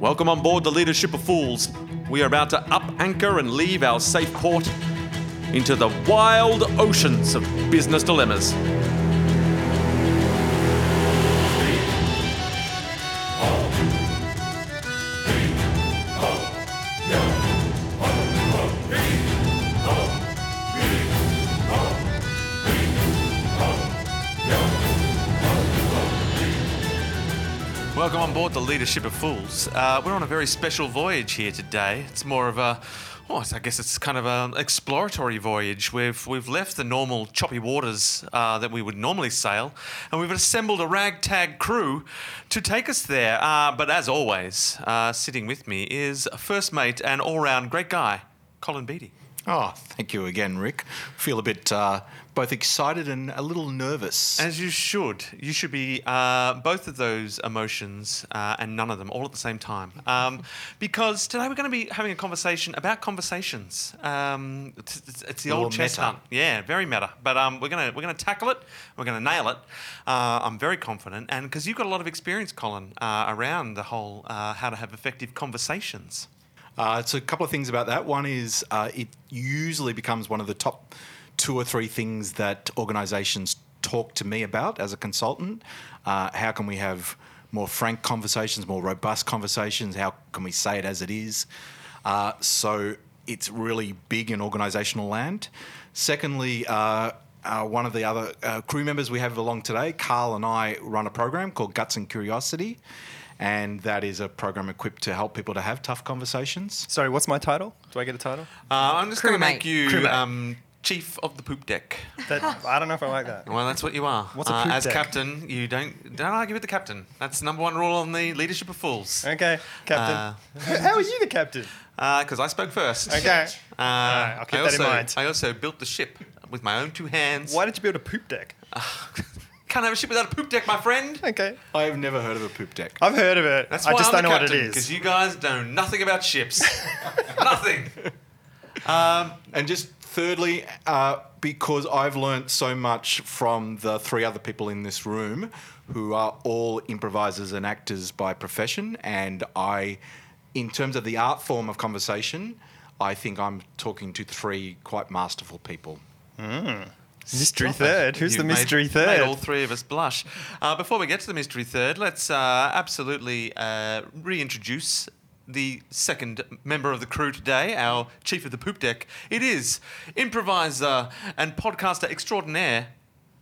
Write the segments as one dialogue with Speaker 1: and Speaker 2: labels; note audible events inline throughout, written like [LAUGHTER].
Speaker 1: Welcome on board the Leadership of Fools. We are about to up anchor and leave our safe port into the wild oceans of business dilemmas. The Leadership of Fools. Uh, we're on a very special voyage here today. It's more of a, I guess it's kind of an exploratory voyage. We've we've left the normal choppy waters uh, that we would normally sail, and we've assembled a ragtag crew to take us there. Uh, but as always, uh, sitting with me is first mate and all-round great guy, Colin Beatty.
Speaker 2: Oh, thank you again, Rick. Feel a bit uh, both excited and a little nervous.
Speaker 1: As you should. You should be uh, both of those emotions uh, and none of them all at the same time. Um, [LAUGHS] because today we're going to be having a conversation about conversations. Um, it's, it's, it's the old chestnut. Yeah, very meta. But um, we're going to we're going to tackle it. We're going to nail it. Uh, I'm very confident, and because you've got a lot of experience, Colin, uh, around the whole uh, how to have effective conversations.
Speaker 2: Uh, so, a couple of things about that. One is uh, it usually becomes one of the top two or three things that organizations talk to me about as a consultant. Uh, how can we have more frank conversations, more robust conversations? How can we say it as it is? Uh, so, it's really big in organizational land. Secondly, uh, uh, one of the other uh, crew members we have along today, Carl and I run a program called Guts and Curiosity. And that is a program equipped to help people to have tough conversations.
Speaker 3: Sorry, what's my title? Do I get a title?
Speaker 1: Uh, I'm just going to make you um, chief of the poop deck.
Speaker 3: That, I don't know if I like that.
Speaker 1: Well, that's what you are.
Speaker 3: What's a
Speaker 1: uh, as
Speaker 3: deck?
Speaker 1: captain? You don't don't argue with the captain. That's the number one rule on the leadership of fools.
Speaker 3: Okay, Captain.
Speaker 1: Uh, [LAUGHS]
Speaker 3: How are you the captain?
Speaker 1: Because I spoke first.
Speaker 3: Okay.
Speaker 1: Uh,
Speaker 3: I'll keep
Speaker 1: I
Speaker 3: that in
Speaker 1: also,
Speaker 3: mind.
Speaker 1: I also built the ship with my own two hands.
Speaker 3: Why did you build a poop deck? [LAUGHS]
Speaker 1: Can't have a ship without a poop deck, my friend.
Speaker 3: Okay.
Speaker 2: I have never heard of a poop deck.
Speaker 3: I've heard of it.
Speaker 1: That's
Speaker 3: I
Speaker 1: why
Speaker 3: just
Speaker 1: I'm
Speaker 3: don't
Speaker 1: the
Speaker 3: know what it
Speaker 1: Because
Speaker 3: is.
Speaker 1: you guys know nothing about ships. [LAUGHS] nothing. Um,
Speaker 2: And just thirdly, uh, because I've learnt so much from the three other people in this room who are all improvisers and actors by profession, and I, in terms of the art form of conversation, I think I'm talking to three quite masterful people.
Speaker 3: Mystery third. Who's
Speaker 1: You've
Speaker 3: the mystery
Speaker 1: made,
Speaker 3: third?
Speaker 1: Made all three of us blush. Uh, before we get to the mystery third, let's uh, absolutely uh, reintroduce the second member of the crew today, our chief of the poop deck. It is improviser and podcaster extraordinaire,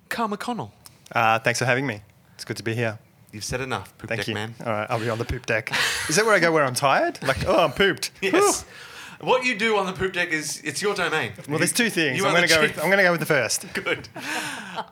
Speaker 1: Carl McConnell.
Speaker 3: Uh, thanks for having me. It's good to be here.
Speaker 1: You've said enough, poop
Speaker 3: Thank
Speaker 1: deck
Speaker 3: you.
Speaker 1: man.
Speaker 3: All right, I'll be on the poop deck. Is that where I go where I'm tired? Like, oh, I'm pooped. [LAUGHS]
Speaker 1: Yes. What you do on the poop deck is it's your domain.
Speaker 3: Well, there's two things.
Speaker 1: You
Speaker 3: I'm gonna go. With, I'm gonna go with the first. [LAUGHS]
Speaker 1: Good.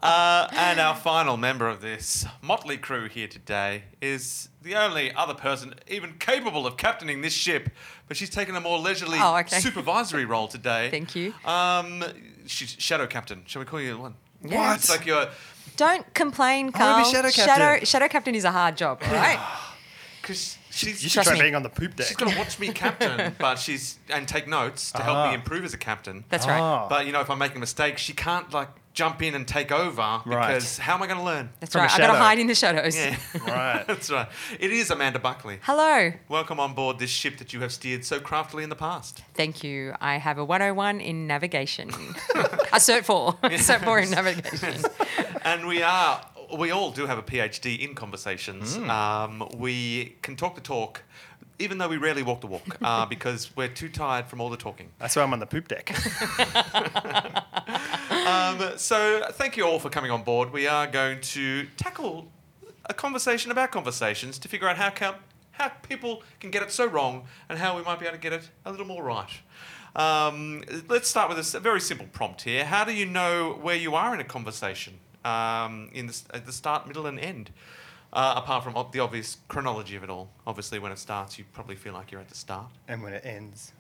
Speaker 1: Uh, and our final member of this motley crew here today is the only other person even capable of captaining this ship, but she's taken a more leisurely
Speaker 4: Oh, okay.
Speaker 1: supervisory [LAUGHS] role today.
Speaker 4: Thank you.
Speaker 1: Um, she's shadow captain. Shall we call you one?
Speaker 4: Yeah.
Speaker 1: It's like you're
Speaker 4: Don't complain,
Speaker 3: I
Speaker 4: Carl.
Speaker 3: be shadow
Speaker 4: Shadow,
Speaker 3: captain.
Speaker 4: shadow captain is a hard job, all right? [SIGHS]
Speaker 1: because she's
Speaker 3: You should
Speaker 4: Trust
Speaker 3: try
Speaker 4: me.
Speaker 3: being on the poop deck.
Speaker 1: she's got to watch me captain, [LAUGHS] but she's and take notes to help
Speaker 3: Ah.
Speaker 1: me improve as a captain.
Speaker 4: That's right.
Speaker 3: Ah.
Speaker 1: But you know, if I'm making a mistake, she can't like jump in and take over because how am I going to learn?
Speaker 4: That's
Speaker 3: From a
Speaker 4: right. I got to
Speaker 3: shadow.
Speaker 4: hide in the shadows.
Speaker 1: Yeah, [LAUGHS]
Speaker 3: Right. [LAUGHS]
Speaker 1: That's right. It is Amanda Buckley.
Speaker 4: Hello.
Speaker 1: Welcome on board this ship that you have steered so craftily in the past.
Speaker 4: Thank you. I have a 101 in navigation. a Cert 4. Cert 4 in navigation.
Speaker 1: And we are, we all do have a PhD in conversations. Um, we can talk the talk, even though we rarely walk the walk, uh, [LAUGHS] because we're too tired from all the talking.
Speaker 3: That's why I'm on the poop deck. [LAUGHS]
Speaker 1: Um, so thank you all for coming on board. We are going to tackle a conversation about conversations to figure out how come, how people can get it so wrong and how we might be able to get it a little more right. Um, let's start with a very simple prompt here. How do you know where you are in a conversation um, in the, at the start, middle, and end? Uh, apart from ob- the obvious chronology of it all. Obviously, when it starts, you probably feel like you're at the start.
Speaker 3: and when it ends,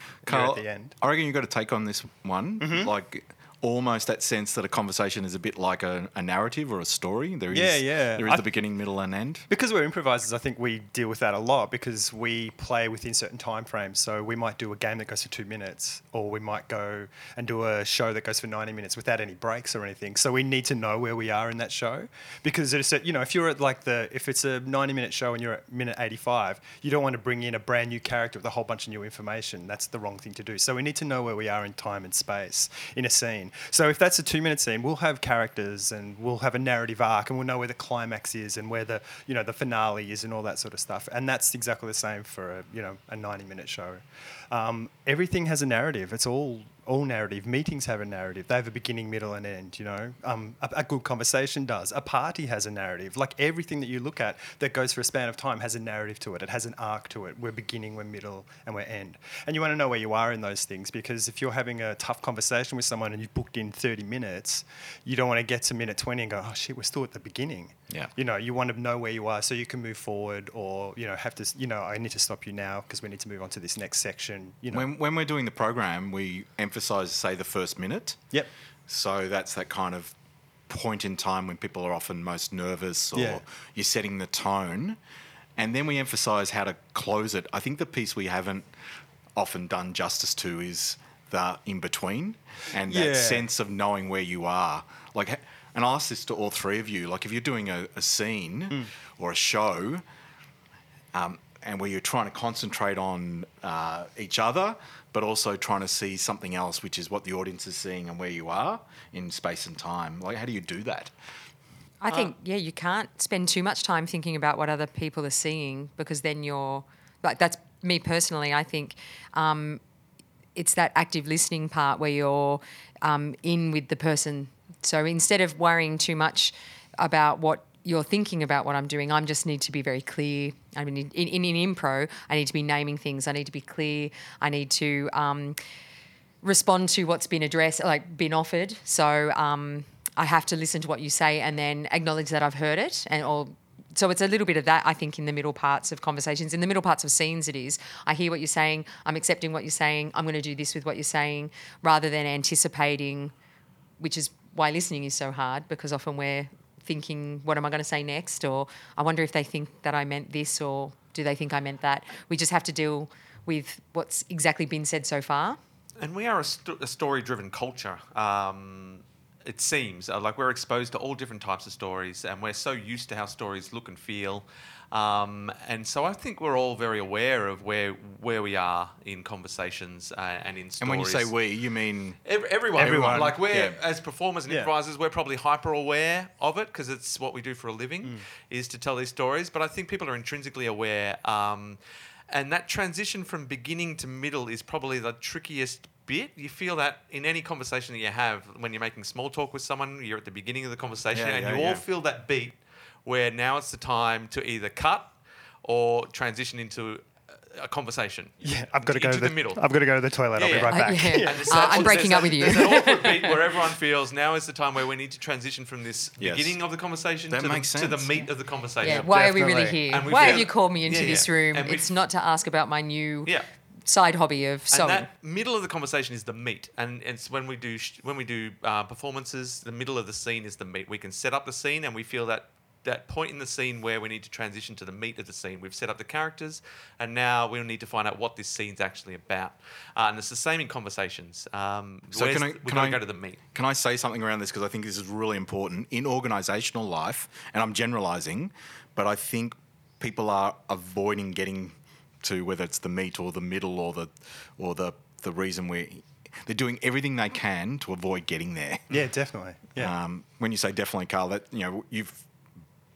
Speaker 3: you're
Speaker 2: Carl,
Speaker 3: at the end.
Speaker 2: I reckon you've got to take on this one. Like, almost that sense that a conversation is a bit like a, a narrative or a story. There is,
Speaker 3: Yeah, yeah.
Speaker 2: There is
Speaker 3: I-
Speaker 2: the beginning, middle, and end.
Speaker 3: Because we're improvisers, I think we deal with that a lot because we play within certain time frames. So we might do a game that goes for two minutes, or we might go and do a show that goes for 90 minutes without any breaks or anything. So we need to know where we are in that show because it's a, you know if you're at like the if it's a 90 minute show and you're at minute 85, you don't want to bring in a brand new character with a whole bunch of new information. That's the wrong thing to do. So we need to know where we are in time and space in a scene. So if that's a two minute scene, we'll have characters and we'll have a narrative arc and we'll know where the climax is and where the you know the finale is and all that sort of stuff. And that's exactly the same for a you know a 90 minute show. Um, everything has a narrative. It's all all narrative. Meetings have a narrative. They have a beginning, middle, and end. You know, um, a, a good conversation does. A party has a narrative. Like everything that you look at that goes for a span of time has a narrative to it. It has an arc to it. We're beginning, we're middle, and we're end. And you want to know where you are in those things because if you're having a tough conversation with someone and you've booked in 30 minutes, you don't want to get to minute 20 and go, oh shit, we're still at the beginning.
Speaker 2: Yeah.
Speaker 3: You know, you want to know where you are so you can move forward, or you know, have to. You know, I need to stop you now because we need to move on to this next section. You know.
Speaker 2: When, when we're doing the program, we emphasize, say, the first minute.
Speaker 3: Yep.
Speaker 2: So that's that kind of point in time when people are often most nervous or
Speaker 3: Yeah.
Speaker 2: you're setting the tone. And then we emphasize how to close it. I think the piece we haven't often done justice to is the in between and that
Speaker 3: Yeah.
Speaker 2: sense of knowing where you are. Like, and I'll ask this to all three of you. Like, if you're doing a, a scene
Speaker 3: Hmm.
Speaker 2: or a show, um, and where you're trying to concentrate on uh, each other, but also trying to see something else, which is what the audience is seeing and where you are in space and time. Like, how do you do that?
Speaker 4: I think yeah, you can't spend too much time thinking about what other people are seeing because then you're like that's me personally. I think um, it's that active listening part where you're um, in with the person. So instead of worrying too much about what you're thinking about what I'm doing, I just need to be very clear. I mean, in, in, in impro, I need to be naming things. I need to be clear. I need to um, respond to what's been addressed, like been offered. So um, I have to listen to what you say and then acknowledge that I've heard it, and or so it's a little bit of that I think in the middle parts of conversations. In the middle parts of scenes, it is I hear what you're saying, I'm accepting what you're saying, I'm going to do this with what you're saying, rather than anticipating, which is why listening is so hard because often we're thinking, what am I going to say next, or I wonder if they think that I meant this, or do they think I meant that. We just have to deal with what's exactly been said so far.
Speaker 1: And we are a, sto- a story-driven culture. Um, it seems uh, like we're exposed to all different types of stories, and we're so used to how stories look and feel. Um, and so I think we're all very aware of where where we are in conversations uh, and in stories.
Speaker 2: And when you say we, you mean
Speaker 1: Ev- everyone,
Speaker 3: Everyone,
Speaker 1: like we're
Speaker 2: yeah.
Speaker 1: as performers and
Speaker 3: Yeah.
Speaker 1: improvisers, we're probably hyper aware of it because it's what we do for a living,
Speaker 3: Mm.
Speaker 1: is to tell these stories. But I think people are intrinsically aware, um, and that transition from beginning to middle is probably the trickiest bit. You feel that in any conversation that you have when you're making small talk with someone, you're at the beginning of the conversation,
Speaker 2: Yeah,
Speaker 1: and you all feel that beat where now it's the time to either cut or transition into a conversation.
Speaker 3: Yeah, I've got to go to
Speaker 1: the, middle.
Speaker 3: I've got to go to the toilet. I'll be
Speaker 1: yeah.
Speaker 3: right
Speaker 4: Uh,
Speaker 3: back.
Speaker 4: yeah.
Speaker 1: And
Speaker 4: Uh, I'm
Speaker 1: there's
Speaker 4: breaking
Speaker 1: that-
Speaker 4: up with you.
Speaker 1: There's an awkward [LAUGHS] beat where everyone feels now is the time where we need to transition from this
Speaker 2: Yes.
Speaker 1: beginning of the conversation to the, to the
Speaker 2: sense.
Speaker 1: meat of the conversation.
Speaker 4: Yeah, why are we really here?
Speaker 1: And we
Speaker 4: Why have you called me into
Speaker 1: Yeah,
Speaker 4: this room?
Speaker 1: And
Speaker 4: It's not to ask about my new
Speaker 1: Yeah.
Speaker 4: side hobby of
Speaker 1: And that middle of the conversation is the meat, and it's when we do sh- when we do uh, performances, the middle of the scene is the meat. We can set up the scene, and we feel that that point in the scene where we need to transition to the meat of the scene. We've set up the characters, and now we need to find out what this scene's actually about. Uh, and it's the same in conversations. Um,
Speaker 2: So can I-
Speaker 1: the- we
Speaker 2: can I-
Speaker 1: go to the meat.
Speaker 2: Can I say something around this because I think this is really important in organisational life, and I'm generalising, but I think people are avoiding getting to whether it's the meat or the middle or the or the the reason we they're doing everything they can to avoid getting there.
Speaker 3: Yeah, definitely. Yeah.
Speaker 2: Um, when you say definitely, Carl, that you know you've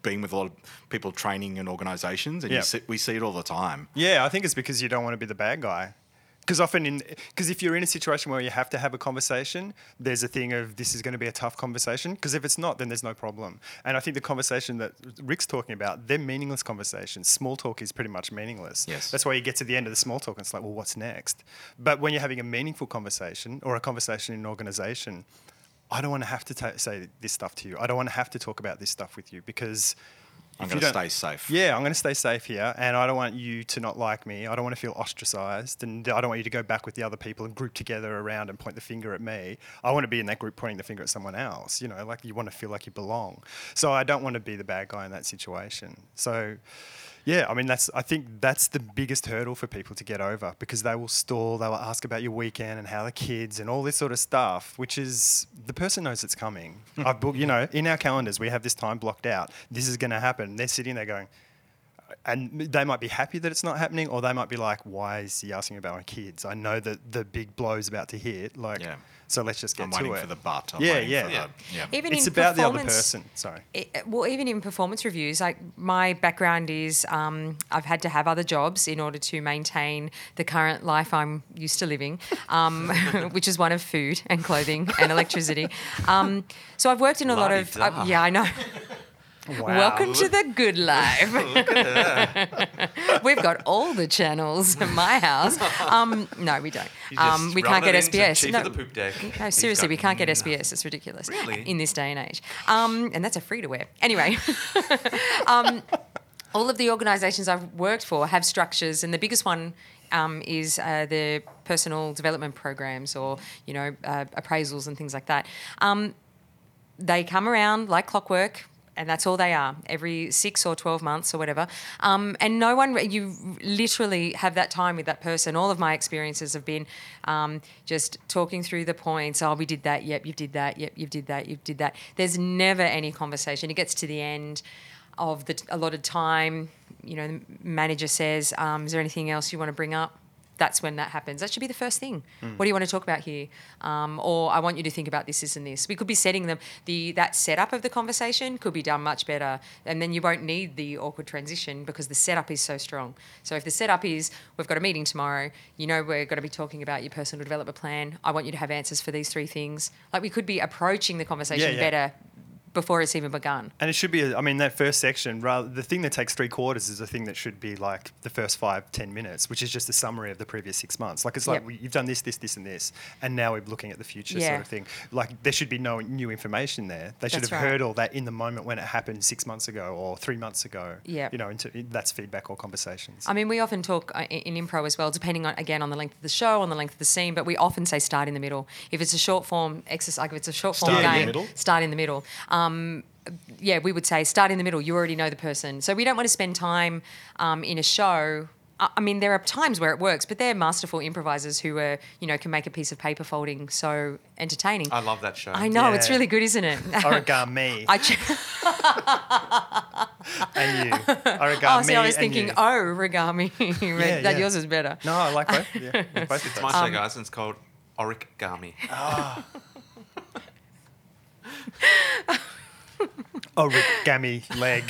Speaker 2: been with a lot of people training in organisations, and you see, we see it all the time.
Speaker 3: Yeah, I think it's because you don't want to be the bad guy. Because often in because if you're in a situation where you have to have a conversation, there's a thing of this is going to be a tough conversation. Because if it's not, then there's no problem. And I think the conversation that Rick's talking about, they're meaningless conversations. Small talk is pretty much meaningless.
Speaker 2: Yes.
Speaker 3: That's why you get to the end of the small talk and it's like, well, what's next? But when you're having a meaningful conversation or a conversation in an organization, I don't want to have to ta say this stuff to you. I don't want to have to talk about this stuff with you because
Speaker 2: I'm going to stay safe.
Speaker 3: Yeah, I'm going to stay safe here, and I don't want you to not like me. I don't want to feel ostracized, and I don't want you to go back with the other people and group together around and point the finger at me. I want to be in that group pointing the finger at someone else. You know, like you want to feel like you belong. So I don't want to be the bad guy in that situation. So. Yeah, I mean that's. I think that's the biggest hurdle for people to get over because they will stall. They will ask about your weekend and how the kids and all this sort of stuff, which is the person knows it's coming. Hmm. I've booked, you know, in our calendars we have this time blocked out. This is going to happen. They're sitting there going, and they might be happy that it's not happening, or they might be like, "Why is he asking about my kids? I know that the big blow's about to hit. Like,
Speaker 2: Yeah.
Speaker 3: so let's just get
Speaker 2: I'm
Speaker 3: to
Speaker 2: waiting
Speaker 3: it."
Speaker 2: for the but. I'm
Speaker 3: Yeah, yeah.
Speaker 2: for
Speaker 1: Yeah.
Speaker 2: The, yeah.
Speaker 4: Even
Speaker 3: it's
Speaker 4: in
Speaker 3: about the other person. Sorry.
Speaker 4: it, well, even in performance reviews, like my background is um, I've had to have other jobs in order to maintain the current life I'm used to living, um, [LAUGHS] which is one of food and clothing and electricity. Um, so I've worked in a lot of.
Speaker 1: La-di-da.
Speaker 4: Uh, yeah, I know.
Speaker 3: Wow.
Speaker 4: Welcome to the good life. [LAUGHS] [LAUGHS] We've got all the channels in my house. Um, no, we don't. [LAUGHS] Um, we can't get SBS. No,
Speaker 1: the poop deck.
Speaker 4: no, seriously, we can't get. SBS. It's ridiculous
Speaker 1: Really?
Speaker 4: in this day and age. Um, and that's a free to air. Anyway, um, all of the organisations I've worked for have structures, and the biggest one um, is uh, the personal development programs or you know uh, appraisals and things like that. Um, they come around like clockwork and that's all they are every six or 12 months or whatever. Um, and no one you literally have that time with that person. All of my experiences have been um, just talking through the points. Oh we did that. Yep you did that. Yep you did that. You did that. There's never any conversation. It gets to the end of the allotted time. You know the manager says um, is there anything else you want to bring up that's when that happens. That should be the first thing. What do you want to talk about here? Um, or I want you to think about this, this, and this. We could be setting them the that setup of the conversation could be done much better, and then you won't need the awkward transition because the setup is so strong. So if the setup is we've got a meeting tomorrow, you know we're going to be talking about your personal development plan. I want you to have answers for these three things. Like we could be approaching the conversation
Speaker 3: yeah.
Speaker 4: better before it's even begun.
Speaker 3: And it should be, I mean, that first section, rather, the thing that takes three quarters is the thing that should be like the first five, ten minutes, which is just a summary of the previous six months. Like, it's like,
Speaker 4: Yep.
Speaker 3: we, you've done this, this, this, and this, and now we're looking at the future
Speaker 4: Yeah.
Speaker 3: sort of thing. Like, there should be no new information there. They should
Speaker 4: That's
Speaker 3: have
Speaker 4: right.
Speaker 3: heard all that in the moment when it happened six months ago or three months ago.
Speaker 4: Yeah.
Speaker 3: You know, into, that's feedback or conversations.
Speaker 4: I mean, we often talk uh, in in improv as well, depending on again on the length of the show, on the length of the scene. But we often say start in the middle. If it's a short form exercise, like if it's a short form
Speaker 2: Start in the
Speaker 4: game,
Speaker 2: middle?
Speaker 4: start in the middle. Um, yeah, we would say start in the middle. You already know the person, so we don't want to spend time um, in a show. I I mean, there are times where it works, but they're masterful improvisers who are, you know, can make a piece of paper folding so entertaining.
Speaker 1: I love that show.
Speaker 4: I know it's really good, isn't it? [LAUGHS]
Speaker 3: Origami.
Speaker 4: I ch- [LAUGHS]
Speaker 3: and you. Origami. [LAUGHS]
Speaker 4: oh, see, I was
Speaker 3: and
Speaker 4: thinking,
Speaker 3: you.
Speaker 4: oh, origami.
Speaker 3: Yeah,
Speaker 4: that
Speaker 3: yeah.
Speaker 4: yours is better.
Speaker 3: No, I like both. Yeah, yeah, both of
Speaker 1: It's
Speaker 3: those.
Speaker 1: my
Speaker 4: Um,
Speaker 1: show, guys, and it's called Origami. [LAUGHS]
Speaker 3: Origami leg.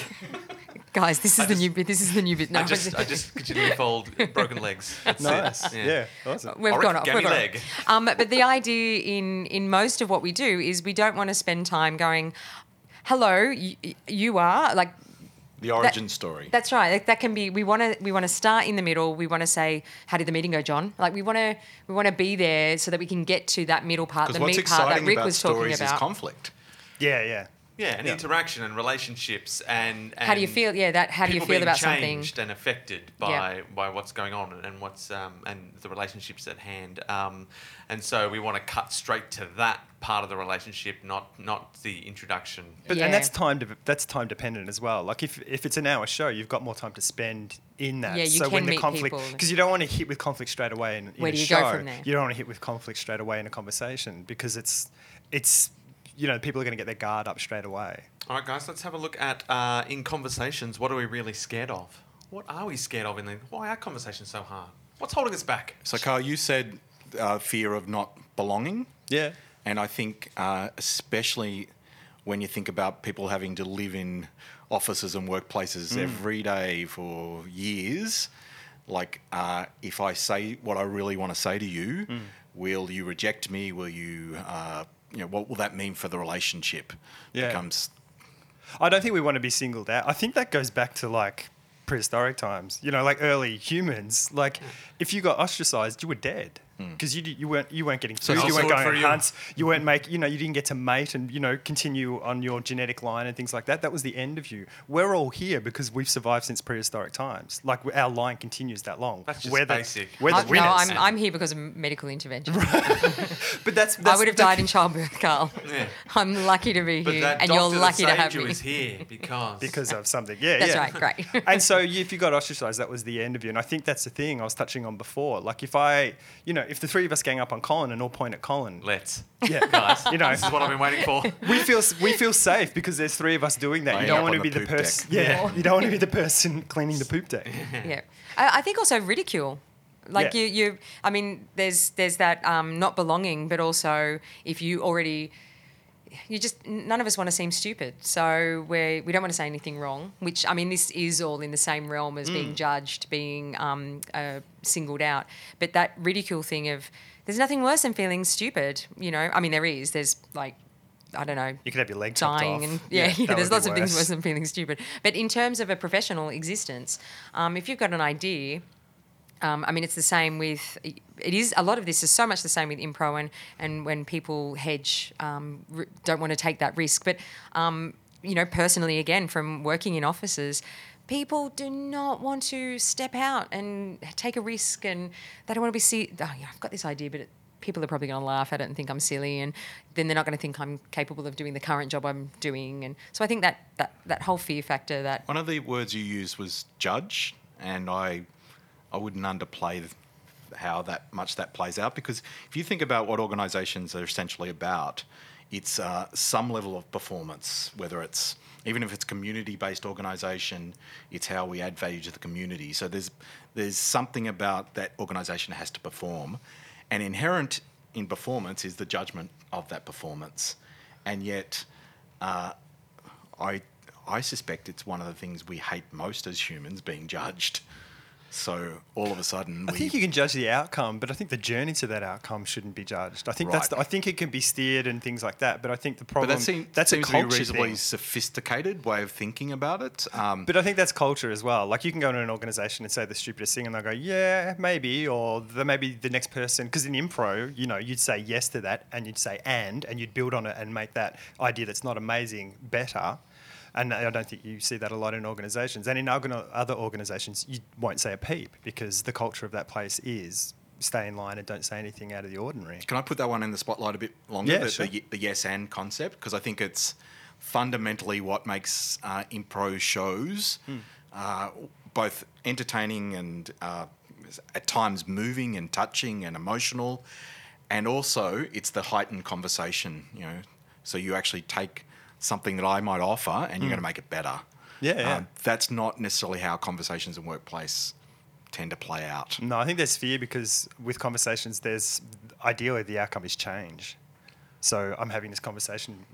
Speaker 4: Guys, this is the new bit. This is the new bit. No,
Speaker 1: I just, I just continually [LAUGHS] fold broken legs. That's
Speaker 3: Nice.
Speaker 1: it.
Speaker 3: Yeah. awesome.
Speaker 4: We've gone off.
Speaker 1: Origami
Speaker 4: We've gone
Speaker 1: leg.
Speaker 4: off. Um, but the idea in in most of what we do is we don't want to spend time going, "Hello, you, you are like."
Speaker 2: The origin story.
Speaker 4: That's right. Like, that can be. We want to. We want to start in the middle. We want to say, "How did the meeting go, John?" Like we want to. We want to be there so that we can get to that middle part, the
Speaker 2: Because what's
Speaker 4: meat part that
Speaker 2: exciting
Speaker 4: Rick
Speaker 2: about
Speaker 4: was talking
Speaker 2: stories
Speaker 4: about.
Speaker 2: is conflict.
Speaker 3: Yeah, yeah.
Speaker 1: Yeah, and
Speaker 3: Yeah.
Speaker 1: interaction and relationships and, and
Speaker 4: How do you feel? Yeah, that. How do you feel
Speaker 1: being
Speaker 4: about something?
Speaker 1: changed and affected by by what's going on and what's um, and the relationships at hand. Um, and so we want to cut straight to that part of the relationship, not not the introduction.
Speaker 3: But
Speaker 4: Yeah.
Speaker 3: and that's time de- that's time dependent as well. Like if if it's an hour show, you've got more time to spend in that.
Speaker 4: Yeah, you
Speaker 3: so
Speaker 4: can
Speaker 3: when the
Speaker 4: meet
Speaker 3: conflict
Speaker 4: people.
Speaker 3: because you don't want to hit with conflict straight away in, in
Speaker 4: Where
Speaker 3: a
Speaker 4: do you go
Speaker 3: show.
Speaker 4: from there?
Speaker 3: You don't want to hit with conflict straight away in a conversation because it's it's you know people are going to get their guard up straight away.
Speaker 1: All right, guys, let's have a look at uh, in conversations. What are we really scared of? What are we scared of in the? Why are conversations so hard? What's holding us back?
Speaker 2: So, Carl, you said uh, fear of not belonging.
Speaker 3: Yeah.
Speaker 2: And I think, uh, especially when you think about people having to live in offices and workplaces every day for years, like uh, if I say what I really want to say to you, will you reject me? Will you, uh, you know, what will that mean for the relationship?
Speaker 3: Yeah.
Speaker 2: Becomes
Speaker 3: I don't think we want to be singled out. I think that goes back to like prehistoric times. You know, like early humans. Like if you got ostracized, you were dead. Mm. because you, you weren't you weren't getting
Speaker 2: So
Speaker 3: food,
Speaker 2: it's
Speaker 3: you weren't going
Speaker 1: for
Speaker 3: on
Speaker 1: you.
Speaker 3: hunts, you weren't make you know you didn't get to mate and you know continue on your genetic line and things like that. That was the end of you. We're all here because we've survived since prehistoric times. Like our line continues that long.
Speaker 1: That's just
Speaker 3: we're the,
Speaker 1: basic.
Speaker 3: We're the
Speaker 4: I- no,
Speaker 3: winners.
Speaker 4: I'm, I'm here because of medical intervention. [LAUGHS]
Speaker 3: but that's, that's
Speaker 4: I would have died in childbirth, Carl.
Speaker 1: Yeah.
Speaker 4: I'm lucky to be
Speaker 1: But
Speaker 4: here, and you're lucky to
Speaker 1: saved
Speaker 4: have
Speaker 1: you
Speaker 4: me.
Speaker 1: is here because
Speaker 3: because of something. Yeah,
Speaker 4: That's
Speaker 3: yeah.
Speaker 4: right, great. [LAUGHS]
Speaker 3: and so if you got ostracized, that was the end of you. And I think that's the thing I was touching on before. Like if I, you know, if the three of us gang up on Colin and all point at Colin,
Speaker 1: let's
Speaker 3: yeah, [LAUGHS]
Speaker 1: guys.
Speaker 3: you know,
Speaker 1: this is what I've been waiting for.
Speaker 3: we feel we feel safe because there's three of us doing that. You don't want to be the
Speaker 2: poop
Speaker 3: person.
Speaker 2: deck.
Speaker 3: Yeah, you don't want to be the person cleaning the poop deck. [LAUGHS]
Speaker 4: yeah, I, I think also ridicule. Like
Speaker 3: Yeah.
Speaker 4: you, you. I mean, there's there's that um, not belonging, but also if you already, you just none of us want to seem stupid, so we we don't want to say anything wrong. Which I mean, this is all in the same realm as
Speaker 3: Mm.
Speaker 4: being judged, being um, uh, singled out. But that ridicule thing of there's nothing worse than feeling stupid. You know, I mean, there is. There's like. I don't know,
Speaker 3: You could have your leg
Speaker 4: dying
Speaker 3: off.
Speaker 4: and yeah, [LAUGHS]
Speaker 3: that
Speaker 4: yeah, there's lots of things
Speaker 3: worse.
Speaker 4: worse than feeling stupid. But in terms of a professional existence, um, if you've got an idea, um, I mean, it's the same with. It is a lot of this is so much the same with impro and and when people hedge, um, r- don't want to take that risk. But um, you know, personally, again, from working in offices. People do not want to step out and take a risk, and they don't want to be see. Oh, yeah, I've got this idea, but it, people are probably going to laugh at it and think I'm silly, and then they're not going to think I'm capable of doing the current job I'm doing. And so I think that that that whole fear factor that
Speaker 2: One of the words you used was judge, and I, I wouldn't underplay how that much that plays out because if you think about what organisations are essentially about, it's uh, some level of performance, whether it's even if it's community-based organisation, it's how we add value to the community. So there's there's something about that organisation has to perform, and inherent in performance is the judgment of that performance, and yet. Uh, I I suspect it's one of the things we hate most as humans being judged. So all of a sudden,
Speaker 3: I
Speaker 2: we,
Speaker 3: think you can judge the outcome, but I think the journey to that outcome shouldn't be judged. I think that's the, I think it can be steered and things like that. But I think the
Speaker 2: but
Speaker 3: problem
Speaker 2: that seem,
Speaker 3: that's
Speaker 2: seems
Speaker 3: a
Speaker 2: to be a reasonably
Speaker 3: thing.
Speaker 2: sophisticated way of thinking about it. Um,
Speaker 3: But I think that's culture as well. Like you can go to an organization and say the stupidest thing, and they'll go, "Yeah, maybe," or the, maybe the next person. Because in impro, you know, you'd say yes to that, and you'd say and, and you'd build on it and make that idea that's not amazing better. And I don't think you see that a lot in organizations. And in other organizations, you won't say a peep because the culture of that place is stay in line and don't say anything out of the ordinary.
Speaker 2: Can I put that one in the spotlight a bit longer?
Speaker 3: Yeah,
Speaker 2: the,
Speaker 3: sure.
Speaker 2: the, the yes and concept, because I think it's fundamentally what makes uh, impro shows
Speaker 3: Hmm.
Speaker 2: uh, both entertaining and uh, at times moving and touching and emotional, and also it's the heightened conversation. You know, so you actually take something that I might offer and you're going to make it better.
Speaker 3: Yeah, yeah.
Speaker 2: Um, that's not necessarily how conversations in workplace tend to play out.
Speaker 3: No, I think there's fear because with conversations, there's ideally the outcome is change. So I'm having this conversation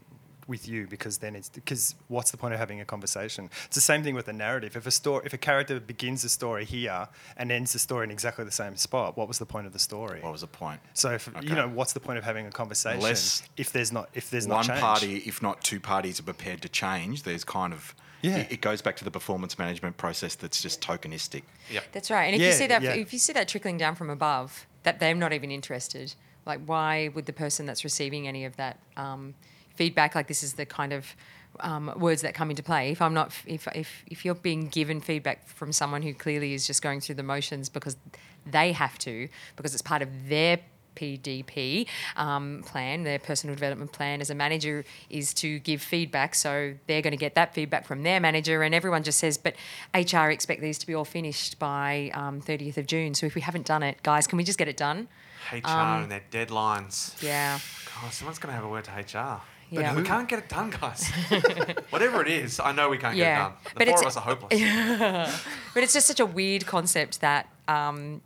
Speaker 3: with you because then it's because what's the point of having a conversation? It's the same thing with a narrative. If a story, if a character begins the story here and ends the story in exactly the same spot, what was the point of the story?
Speaker 2: What was the point?
Speaker 3: so if
Speaker 2: Okay.
Speaker 3: you know, what's the point of having a conversation
Speaker 2: Unless
Speaker 3: if there's not if there's
Speaker 2: one
Speaker 3: not change?
Speaker 2: party, if not two parties, are prepared to change, there's kind of
Speaker 3: Yeah.
Speaker 2: It, it goes back to the performance management process that's just tokenistic.
Speaker 1: Yep.
Speaker 4: That's right. And if you see that,
Speaker 3: yeah.
Speaker 4: if you see that trickling down from above, that they're not even interested. Like, why would the person that's receiving any of that um, feedback, like this is the kind of um, words that come into play. If I'm not, if, if if you're being given feedback from someone who clearly is just going through the motions because they have to, because it's part of their PDP um, plan, their personal development plan as a manager is to give feedback. So they're going to get that feedback from their manager, and everyone just says, but HR expect these to be all finished by um, 30th of June. So if we haven't done it, guys, can we just get it done?
Speaker 1: HR
Speaker 4: Um,
Speaker 1: and their deadlines.
Speaker 4: Yeah.
Speaker 1: God, someone's going to have a word to HR. But
Speaker 4: Yeah.
Speaker 1: we can't get it done, guys. [LAUGHS] Whatever it is, I know we can't get it done. The
Speaker 4: But
Speaker 1: four
Speaker 4: it's-
Speaker 1: of us are hopeless. [LAUGHS]
Speaker 4: But it's just such a weird concept that um,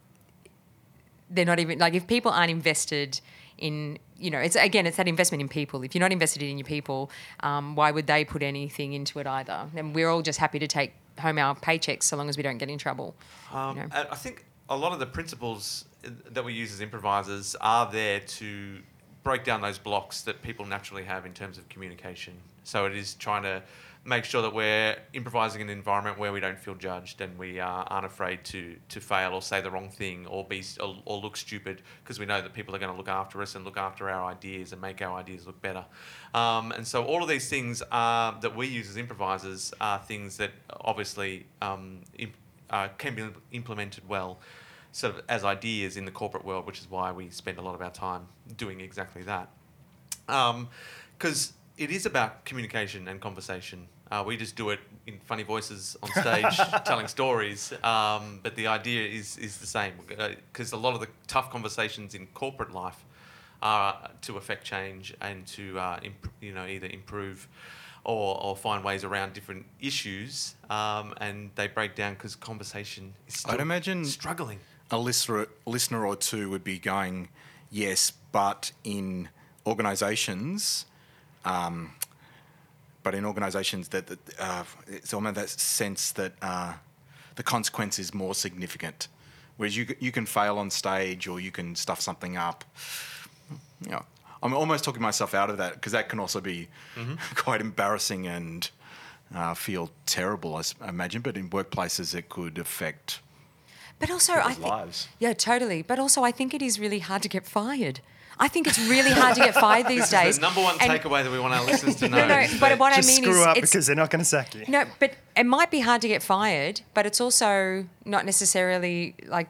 Speaker 4: they're not even like if people aren't invested in you know it's again it's that investment in people if you're not invested in your people um, why would they put anything into it either and we're all just happy to take home our paychecks so long as we don't get in trouble
Speaker 1: Um,
Speaker 4: you know?
Speaker 1: I think a lot of the principles that we use as improvisers are there to break down those blocks that people naturally have in terms of communication. So it is trying to make sure that we're improvising an environment where we don't feel judged and we uh, aren't afraid to to fail or say the wrong thing or be or, or look stupid because we know that people are going to look after us and look after our ideas and make our ideas look better. Um, and so all of these things are, that we use as improvisers are things that obviously um, imp- uh, can be implemented well sort of as ideas in the corporate world, which is why we spend a lot of our time doing exactly that. Because it is about communication and conversation. Uh, we just do it in funny voices on stage, [LAUGHS] telling stories. Um, but the idea is is the same because a lot of the tough conversations in corporate life are to affect change and to uh, imp- you know either improve or, or find ways around different issues. Um, and they break down because conversation is still
Speaker 2: I'd imagine
Speaker 1: struggling.
Speaker 2: A listener, listener or two would be going, yes, but in organisations, um, but in organisations that, that uh, it's almost that sense that uh, the consequence is more significant. Whereas you you can fail on stage or you can stuff something up. You know, I'm almost talking myself out of that because that can also be [LAUGHS] quite embarrassing and uh, feel terrible, I imagine. But in workplaces, it could affect
Speaker 4: But also, I think
Speaker 2: lives.
Speaker 4: yeah, totally. But also, I think it is really hard to get fired. I think it's really hard to get fired [LAUGHS] these days.
Speaker 1: the number one
Speaker 4: And-
Speaker 1: takeaway that we want our listeners to know. [LAUGHS]
Speaker 4: No, no, but what
Speaker 3: Just
Speaker 4: I mean is.
Speaker 3: screw
Speaker 4: is,
Speaker 3: up because they're not going to sack you.
Speaker 4: No, but it might be hard to get fired, but it's also not necessarily like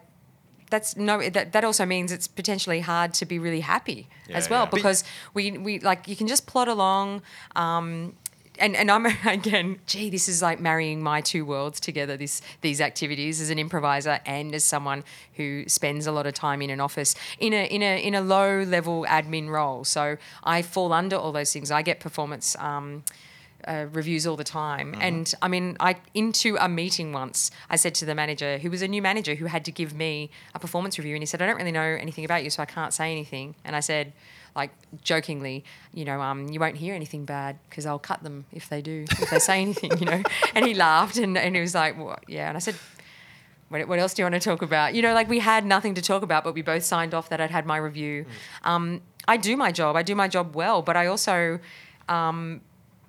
Speaker 4: that's no that, that also means it's potentially hard to be really happy as well
Speaker 2: yeah.
Speaker 4: because we we like you can just plod along um and, and I'm [LAUGHS] again, gee, this is like marrying my two worlds together. This these activities as an improviser and as someone who spends a lot of time in an office in a in a in a low level admin role. So I fall under all those things. I get performance um, uh, reviews all the time. And I mean, I into a meeting once, I said to the manager, who was a new manager, who had to give me a performance review, and he said, "I don't really know anything about you, so I can't say anything." And I said, like jokingly, you know, um, you won't hear anything bad because I'll cut them if they do, if they say anything, you know. [LAUGHS] And he laughed, and, and he was like, what? "Yeah." And I said. What, what else do you want to talk about? You know, like we had nothing to talk about, but we both signed off that I'd had my review. Um, I do my job. I do my job well, but I also um,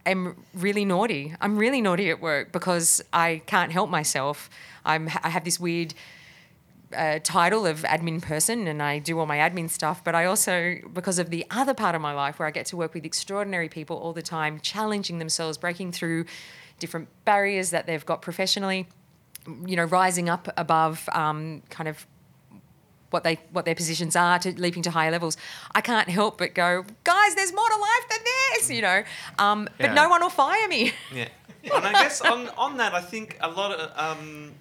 Speaker 4: am really naughty. I'm really naughty at work because I can't help myself. I'm, I have this weird uh, title of admin person and I do all my admin stuff, but I also, because of the other part of my life where I get to work with extraordinary people all the time, challenging themselves, breaking through different barriers that they've got professionally, you know, rising up above um, kind of what they what their positions are to leaping to higher levels. I can't help but go, guys, there's more to life than this, you know. Um, but
Speaker 2: Yeah.
Speaker 4: no one will fire me.
Speaker 1: Yeah, and I guess on, on that, I think a lot of, um,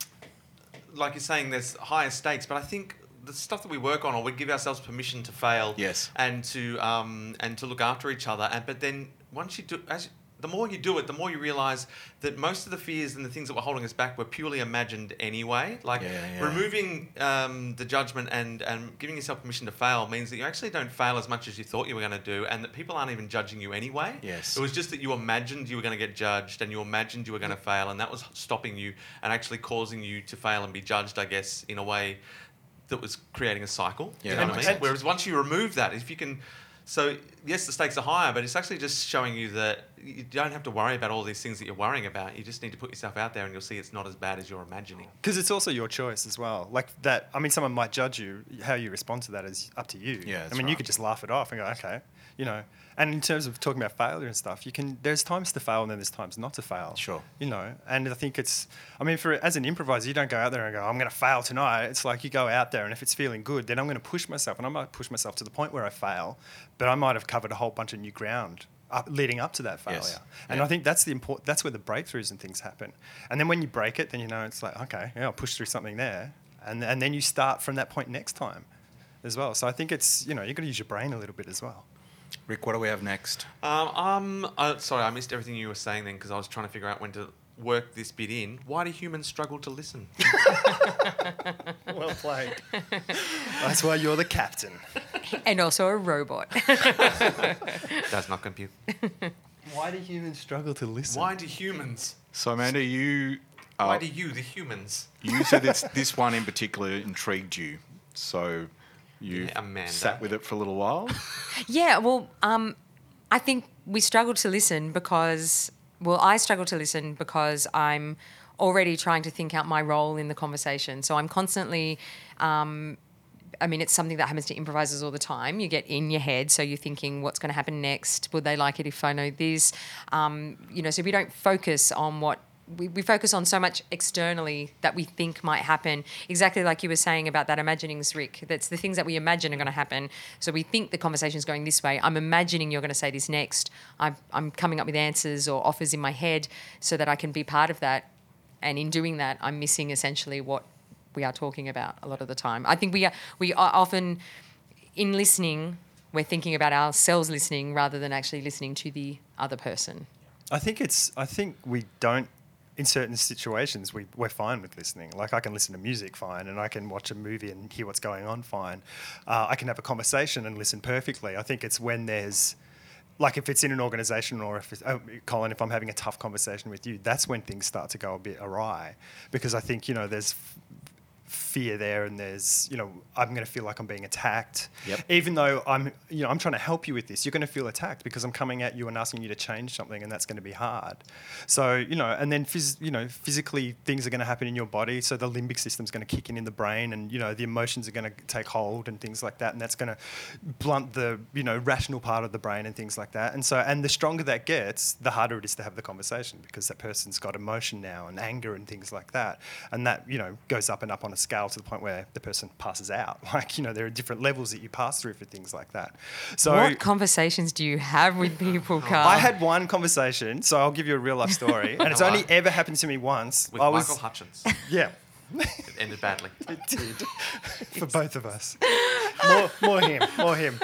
Speaker 1: like you're saying, there's higher stakes, but I think the stuff that we work on, or we give ourselves permission to fail,
Speaker 2: Yes.
Speaker 1: and to um, and to look after each other, and but then once you do, as the more you do it, the more you realize that most of the fears and the things that were holding us back were purely imagined anyway. Like
Speaker 2: Yeah, yeah.
Speaker 1: removing um, the judgment and, and giving yourself permission to fail means that you actually don't fail as much as you thought you were going to do, and that people aren't even judging you anyway.
Speaker 2: Yes.
Speaker 1: It was just that you imagined you were going to get judged and you imagined you were going to fail, and that was stopping you and actually causing you to fail and be judged, I guess, in a way that was creating a cycle.
Speaker 2: Yeah,
Speaker 1: you know what I mean? Whereas once you remove that, if you can. So, yes, the stakes are higher, but it's actually just showing you that you don't have to worry about all these things that you're worrying about. You just need to put yourself out there and you'll see it's not as bad as you're imagining.
Speaker 3: Because it's also your choice as well. Like that, I mean, someone might judge you. How you respond to that is up to you.
Speaker 2: Yeah,
Speaker 3: I mean, you could just laugh it off and go, okay, you know. And in terms of talking about failure and stuff, you can. There's times to fail and then there's times not to fail.
Speaker 2: Sure.
Speaker 3: You know, and I think it's. I mean, for as an improviser, you don't go out there and go, I'm going to fail tonight. It's like you go out there, and if it's feeling good, then I'm going to push myself, and I might push myself to the point where I fail, but I might have covered a whole bunch of new ground. Up, leading up to that failure,
Speaker 2: Yes.
Speaker 3: and
Speaker 2: Yeah.
Speaker 3: I think that's the important. That's where the breakthroughs and things happen. And then when you break it, then you know it's like, okay, yeah, I'll push through something there, and and then you start from that point next time, as well. So I think it's you know you've got to use your brain a little bit as well.
Speaker 2: Rick, what do we have next?
Speaker 1: Um, um, uh, sorry, I missed everything you were saying then because I was trying to figure out when to work this bit in. Why do humans struggle to listen? [LAUGHS]
Speaker 3: Well played. [LAUGHS] that's why you're the captain.
Speaker 4: and also a robot. [LAUGHS]
Speaker 1: Does not compute.
Speaker 3: Why do humans struggle to listen?
Speaker 1: Why do humans?
Speaker 2: So, Amanda, you
Speaker 1: Why
Speaker 2: uh,
Speaker 1: do you, the humans?
Speaker 2: you said this this one in particular intrigued you, so you
Speaker 1: Yeah, Amanda.
Speaker 2: sat with it for a little while. [LAUGHS]
Speaker 4: Yeah, well, um, I think we struggle to listen because well, I struggle to listen because I'm already trying to think out my role in the conversation. So I'm constantly. Um, I mean, it's something that happens to improvisers all the time. You get in your head, so you're thinking, what's going to happen next? Would they like it if I know this? Um, you know, so we don't focus on what we, we focus on so much externally that we think might happen. Exactly like you were saying about that imaginings, Rick. That's the things that we imagine are going to happen. So we think the conversation is going this way. I'm imagining you're going to say this next. I'm, I'm coming up with answers or offers in my head so that I can be part of that. And in doing that, I'm missing essentially what we are talking about a lot of the time. I think we are we are often in listening, we're thinking about ourselves listening rather than actually listening to the other person.
Speaker 3: I think it's. I think we don't. In certain situations, we we're fine with listening. Like I can listen to music fine, and I can watch a movie and hear what's going on fine. Uh, I can have a conversation and listen perfectly. I think it's when there's like if it's in an organization or if oh, Colin, if I'm having a tough conversation with you, that's when things start to go a bit awry because I think you know there's fear there and there's you know i'm going to feel like i'm being attacked.
Speaker 2: Yep.
Speaker 3: even though i'm you know i'm trying to help you with this you're going to feel attacked because i'm coming at you and asking you to change something and that's going to be hard. So you know and then phys- you know physically things are going to happen in your body so the limbic system's going to kick in in the brain and you know the emotions are going to take hold and things like that and that's going to blunt the you know rational part of the brain and things like that. And so and the stronger that gets the harder it is to have the conversation because that person's got emotion now and anger and things like that. And that you know goes up and up on a scale to the point where the person passes out [LAUGHS] like you know there are different levels that you pass through for things like that so
Speaker 4: what conversations do you have with people, [LAUGHS] Carl?
Speaker 3: I had one conversation, so I'll give you a real life story, and it's [LAUGHS] only ever happened to me once.
Speaker 1: With
Speaker 3: I was,
Speaker 1: Michael Hutchins.
Speaker 3: yeah,
Speaker 1: it ended badly.
Speaker 3: it did for both of us. More, more him, more him.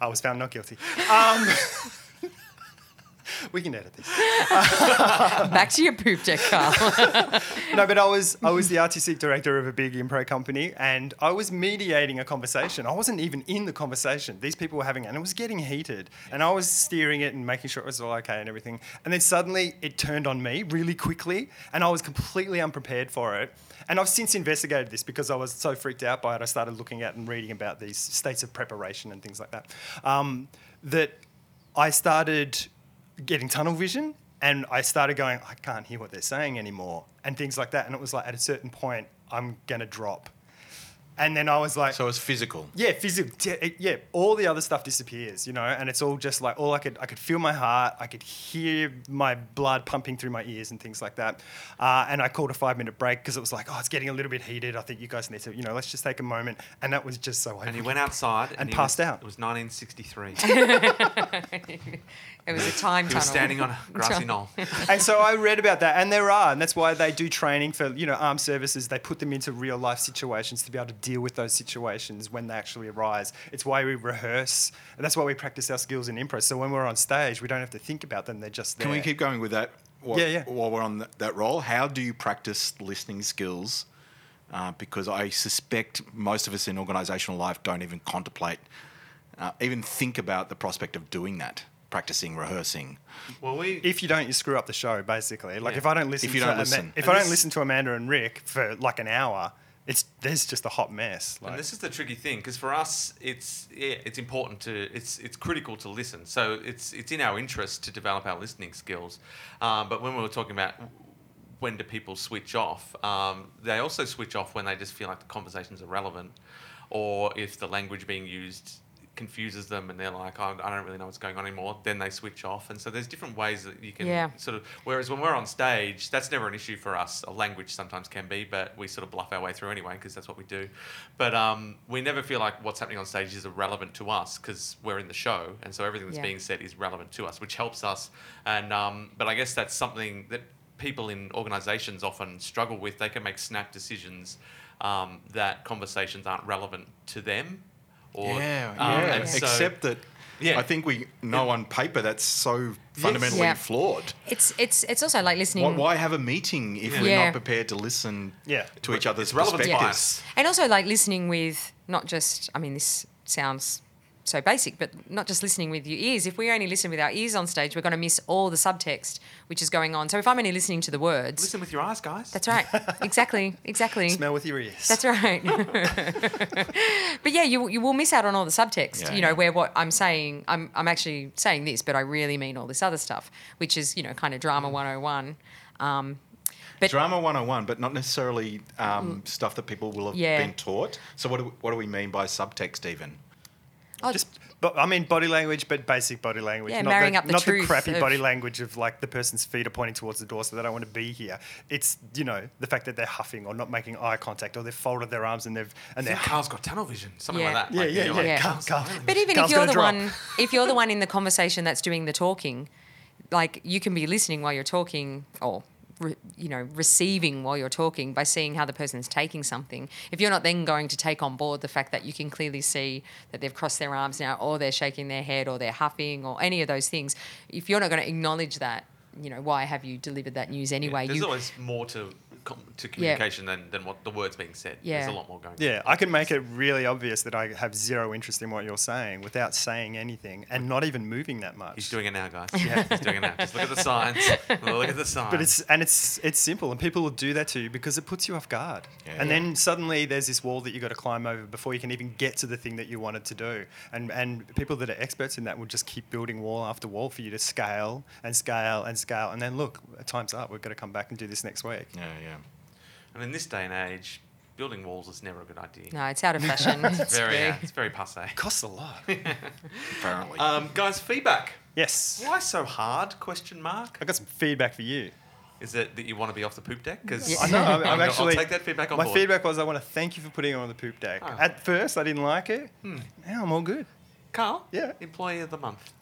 Speaker 3: I was found not guilty. Um, [LAUGHS] we can edit this. [LAUGHS]
Speaker 4: Back to your poop deck, Carl. [LAUGHS]
Speaker 3: No, but I was I was the artistic director of a big impro company, and I was mediating a conversation. I wasn't even in the conversation. These people were having, it, and it was getting heated. And I was steering it and making sure it was all okay and everything. And then suddenly it turned on me really quickly, and I was completely unprepared for it. And I've since investigated this because I was so freaked out by it. I started looking at and reading about these states of preparation and things like that. Um, that I started getting tunnel vision and I started going, I can't hear what they're saying anymore, and things like that. And it was like, at a certain point, I'm going to drop. And then I was like,
Speaker 2: So it's physical.
Speaker 3: yeah, physical. Yeah, all the other stuff disappears, you know, and it's all just like all I could. I could feel my heart. I could hear my blood pumping through my ears and things like that. Uh, and I called a five minute break because it was like, oh, it's getting a little bit heated. I think you guys need to, you know, let's just take a moment. And that was just so.
Speaker 1: And he went outside
Speaker 3: And
Speaker 1: he
Speaker 3: passed
Speaker 1: was-
Speaker 3: out.
Speaker 1: It was 1963. [LAUGHS]
Speaker 4: it was a time
Speaker 1: he
Speaker 4: tunnel.
Speaker 1: was standing on a [LAUGHS] grassy knoll.
Speaker 3: and so I read about that, and there are, and that's why they do training for you know armed services. They put them into real life situations to be able to deal with those situations when they actually arise. It's why we rehearse, and that's why we practice our skills in improv. So when we're on stage, we don't have to think about them; they're just there.
Speaker 2: Can we keep going with that? While,
Speaker 3: Yeah, yeah.
Speaker 2: While we're on that, that role, how do you practice listening skills? Uh, because I suspect most of us in organisational life don't even contemplate, uh, even think about the prospect of doing that, practicing, rehearsing.
Speaker 1: Well, we
Speaker 3: If you don't, you screw up the show. Basically, like
Speaker 1: Yeah.
Speaker 3: if I don't listen,
Speaker 2: If you don't
Speaker 3: Ama-
Speaker 2: listen.
Speaker 3: if
Speaker 1: And
Speaker 3: I don't listen to Amanda and Rick for like an hour, it's there's just a hot mess. Like,
Speaker 1: And this is the tricky thing because for us, it's yeah, it's important to it's it's critical to listen. So it's it's in our interest to develop our listening skills. Um, but when we were talking about when do people switch off, um, they also switch off when they just feel like the conversation's are irrelevant, or if the language being used confuses them and they're like, oh, I don't really know what's going on anymore. Then they switch off, and so there's different ways that you can
Speaker 4: Yeah.
Speaker 1: sort of. Whereas when we're on stage, that's never an issue for us. A language sometimes can be, but we sort of bluff our way through anyway because that's what we do. But um, we never feel like what's happening on stage is irrelevant to us because we're in the show, and so everything that's
Speaker 4: Yeah.
Speaker 1: being said is relevant to us, which helps us. And um, but I guess that's something that people in organisations often struggle with. They can make snap decisions um, that conversations aren't relevant to them. Or,
Speaker 2: yeah,
Speaker 1: um,
Speaker 2: yeah.
Speaker 1: and so-
Speaker 2: Except that
Speaker 1: Yeah.
Speaker 2: I think we know on paper that's so fundamentally
Speaker 4: Yeah.
Speaker 2: flawed.
Speaker 4: It's it's it's also like listening.
Speaker 2: Why, why have a meeting if we're
Speaker 4: Yeah.
Speaker 2: not prepared to listen
Speaker 3: Yeah.
Speaker 2: to each other's
Speaker 1: It's relevant
Speaker 2: perspectives?
Speaker 1: bias.
Speaker 4: And also like listening with not just I mean this sounds so basic, but not just listening with your ears. If we only listen with our ears on stage, we're going to miss all the subtext which is going on. So if I'm only listening to the words,
Speaker 1: Listen with your eyes, guys.
Speaker 4: that's right. [LAUGHS] exactly, exactly.
Speaker 3: Smell with your ears.
Speaker 4: That's right. [LAUGHS] but yeah, you you will miss out on all the subtext.
Speaker 2: Yeah,
Speaker 4: you know,
Speaker 2: yeah.
Speaker 4: where what I'm saying, I'm I'm actually saying this, but I really mean all this other stuff, which is you know kind of drama 101. Um, but
Speaker 2: Drama 101, but not necessarily um, stuff that people will have
Speaker 4: Yeah.
Speaker 2: been taught. So, what do, we, what do we mean by subtext, even?
Speaker 4: Oh,
Speaker 3: Just, but I mean body language, but basic body language.
Speaker 4: Yeah,
Speaker 3: not
Speaker 4: marrying
Speaker 3: the,
Speaker 4: up the
Speaker 3: not
Speaker 4: truth
Speaker 3: the crappy
Speaker 4: of-
Speaker 3: body language of like the person's feet are pointing towards the door, so they don't want to be here. It's you know the fact that they're huffing or not making eye contact, or they've folded their arms and they've and
Speaker 1: I
Speaker 3: they're
Speaker 1: think Carl's got tunnel vision, something
Speaker 4: Yeah.
Speaker 1: like that.
Speaker 3: Yeah,
Speaker 1: Like,
Speaker 3: yeah, yeah.
Speaker 1: like,
Speaker 4: Yeah.
Speaker 3: Carl,
Speaker 1: Carl's
Speaker 3: Carl.
Speaker 4: But even
Speaker 3: Carl's
Speaker 4: if you're the
Speaker 3: drop.
Speaker 4: one, [LAUGHS] if you're the one in the conversation that's doing the talking, like you can be listening while you're talking, or re, you know receiving while you're talking by seeing how the person's taking something. If you're not then going to take on board the fact that you can clearly see that they've crossed their arms now, or they're shaking their head, or they're huffing, or any of those things, if you're not going to acknowledge that, you know why have you delivered that news anyway?
Speaker 1: There's
Speaker 4: you,
Speaker 1: always more to to communication than, than what the words being said.
Speaker 4: Yeah.
Speaker 1: There's a lot more going. on.
Speaker 3: Yeah, I can make it really obvious that I have zero interest in what you're saying without saying anything and not even moving that much.
Speaker 1: He's doing it now, guys. Yeah, he's doing it now. Just look at the signs. [LAUGHS] look at the signs.
Speaker 3: But it's and it's it's simple, and people will do that to you because it puts you off guard.
Speaker 2: Yeah.
Speaker 3: and then suddenly there's this wall that you got to climb over before you can even get to the thing that you wanted to do. And and people that are experts in that will just keep building wall after wall for you to scale and scale and scale. And then look, time's up. We've got to come back and do this next week.
Speaker 2: Yeah, yeah.
Speaker 1: And in this day and age, building walls is never a good idea.
Speaker 4: no, it's out of [LAUGHS] fashion. it's
Speaker 1: very,
Speaker 4: very-
Speaker 1: uh, it's very passe.
Speaker 3: Costs a lot. [LAUGHS]
Speaker 2: Apparently.
Speaker 1: Um, guys, feedback.
Speaker 3: yes,
Speaker 1: Why so hard? Question mark.
Speaker 3: I got some feedback for you.
Speaker 1: Is it that you want to be off the poop deck? Because
Speaker 4: Yeah.
Speaker 3: I know. I'm, [LAUGHS] I'm
Speaker 1: I'll take that feedback on board.
Speaker 3: my
Speaker 1: board.
Speaker 3: feedback was I want to thank you for putting it on the poop deck.
Speaker 1: Oh.
Speaker 3: At first, I didn't like it. Now I'm all good.
Speaker 1: Carl.
Speaker 3: Yeah.
Speaker 1: Employee of the month.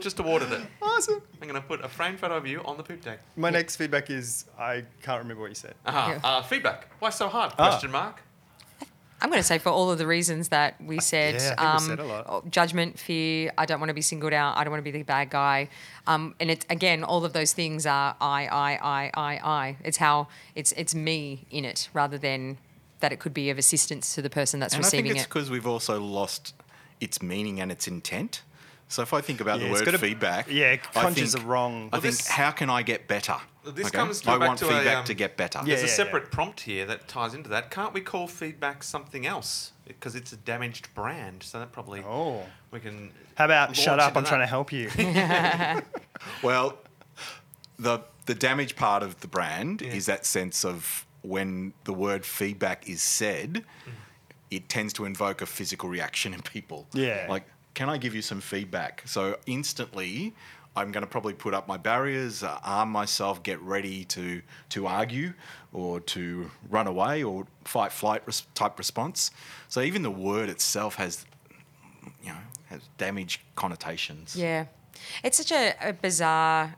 Speaker 1: Just awarded it.
Speaker 3: Awesome.
Speaker 1: I'm going to put a framed photo of you on the poop deck.
Speaker 3: My next feedback is I can't remember what you said.
Speaker 1: Aha.
Speaker 4: Yeah.
Speaker 1: Uh, feedback. Why so hard?
Speaker 3: Ah.
Speaker 1: Question mark.
Speaker 4: I'm going to say for all of the reasons that we said,
Speaker 3: yeah, I think we
Speaker 4: um,
Speaker 3: said a lot.
Speaker 4: oh, judgment, fear, I don't want to be singled out, I don't want to be the bad guy, um, and it's again all of those things are I, I, I, I, I. It's how it's it's me in it rather than that it could be of assistance to the person that's
Speaker 2: and I
Speaker 4: receiving
Speaker 2: think it's
Speaker 4: it.
Speaker 2: because we've also lost its meaning and its intent. So if I think about
Speaker 3: Yeah,
Speaker 2: the
Speaker 3: it's
Speaker 2: word
Speaker 3: gotta-
Speaker 2: feedback,
Speaker 3: yeah,
Speaker 2: I
Speaker 3: conjures
Speaker 2: think-
Speaker 3: a wrong-
Speaker 2: I
Speaker 1: Well,
Speaker 2: think
Speaker 1: this-
Speaker 2: how can I get better?
Speaker 1: This
Speaker 2: Okay?
Speaker 1: comes
Speaker 2: I want
Speaker 1: to a,
Speaker 2: feedback
Speaker 1: um,
Speaker 2: to get better.
Speaker 3: Yeah,
Speaker 1: There's a
Speaker 3: yeah,
Speaker 1: separate prompt here that ties into that. Can't we call feedback something else? Because it's a damaged brand. So that probably
Speaker 3: Oh.
Speaker 1: we can.
Speaker 3: How about shut up? I'm trying to help you. [LAUGHS] [LAUGHS]
Speaker 2: Well, the the damage part of the brand
Speaker 1: Yeah.
Speaker 2: is that sense of when the word feedback is said, it tends to invoke a physical reaction in people.
Speaker 3: Yeah.
Speaker 2: Like, can I give you some feedback? So instantly, I'm going to probably put up my barriers, uh, arm myself, get ready to to argue or to run away or fight flight res- type response. So even the word itself has, you know, has damage connotations.
Speaker 4: Yeah, it's such a, a bizarre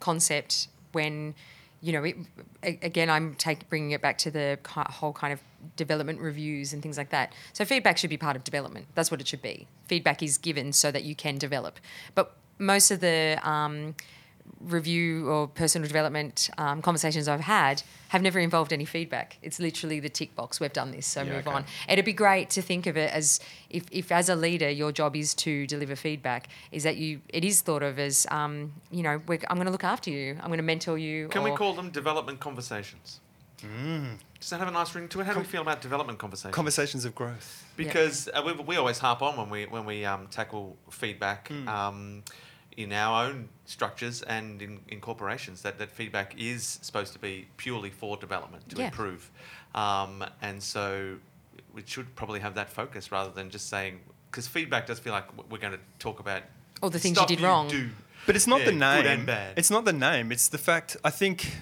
Speaker 4: concept when you know. It, again, I'm take, bringing it back to the whole kind of development reviews and things like that. So feedback should be part of development. That's what it should be. Feedback is given so that you can develop. But most of the um, review or personal development um, conversations I've had have never involved any feedback. It's literally the tick box. We've done this, so
Speaker 2: Yeah,
Speaker 4: move
Speaker 2: okay.
Speaker 4: on. It'd be great to think of it as if, if as a leader your job is to deliver feedback, is that you it is thought of as um, you know we're, I'm going to look after you, I'm going to mentor you.
Speaker 1: Can we call them development conversations? Does that have a nice ring to it? How do we feel about development conversations?
Speaker 3: Conversations of growth.
Speaker 1: because uh, we, we always harp on when we when we um, tackle feedback um, in our own structures and in, in corporations that, that feedback is supposed to be purely for development to
Speaker 4: Yeah.
Speaker 1: improve um, and so we should probably have that focus rather than just saying because feedback does feel like we're going to talk about
Speaker 4: All the things you
Speaker 1: stuff
Speaker 4: did wrong.
Speaker 1: do.
Speaker 3: But it's not
Speaker 1: Yeah,
Speaker 3: the
Speaker 1: good
Speaker 3: name.
Speaker 1: and bad.
Speaker 3: It's not the name. It's the fact. I think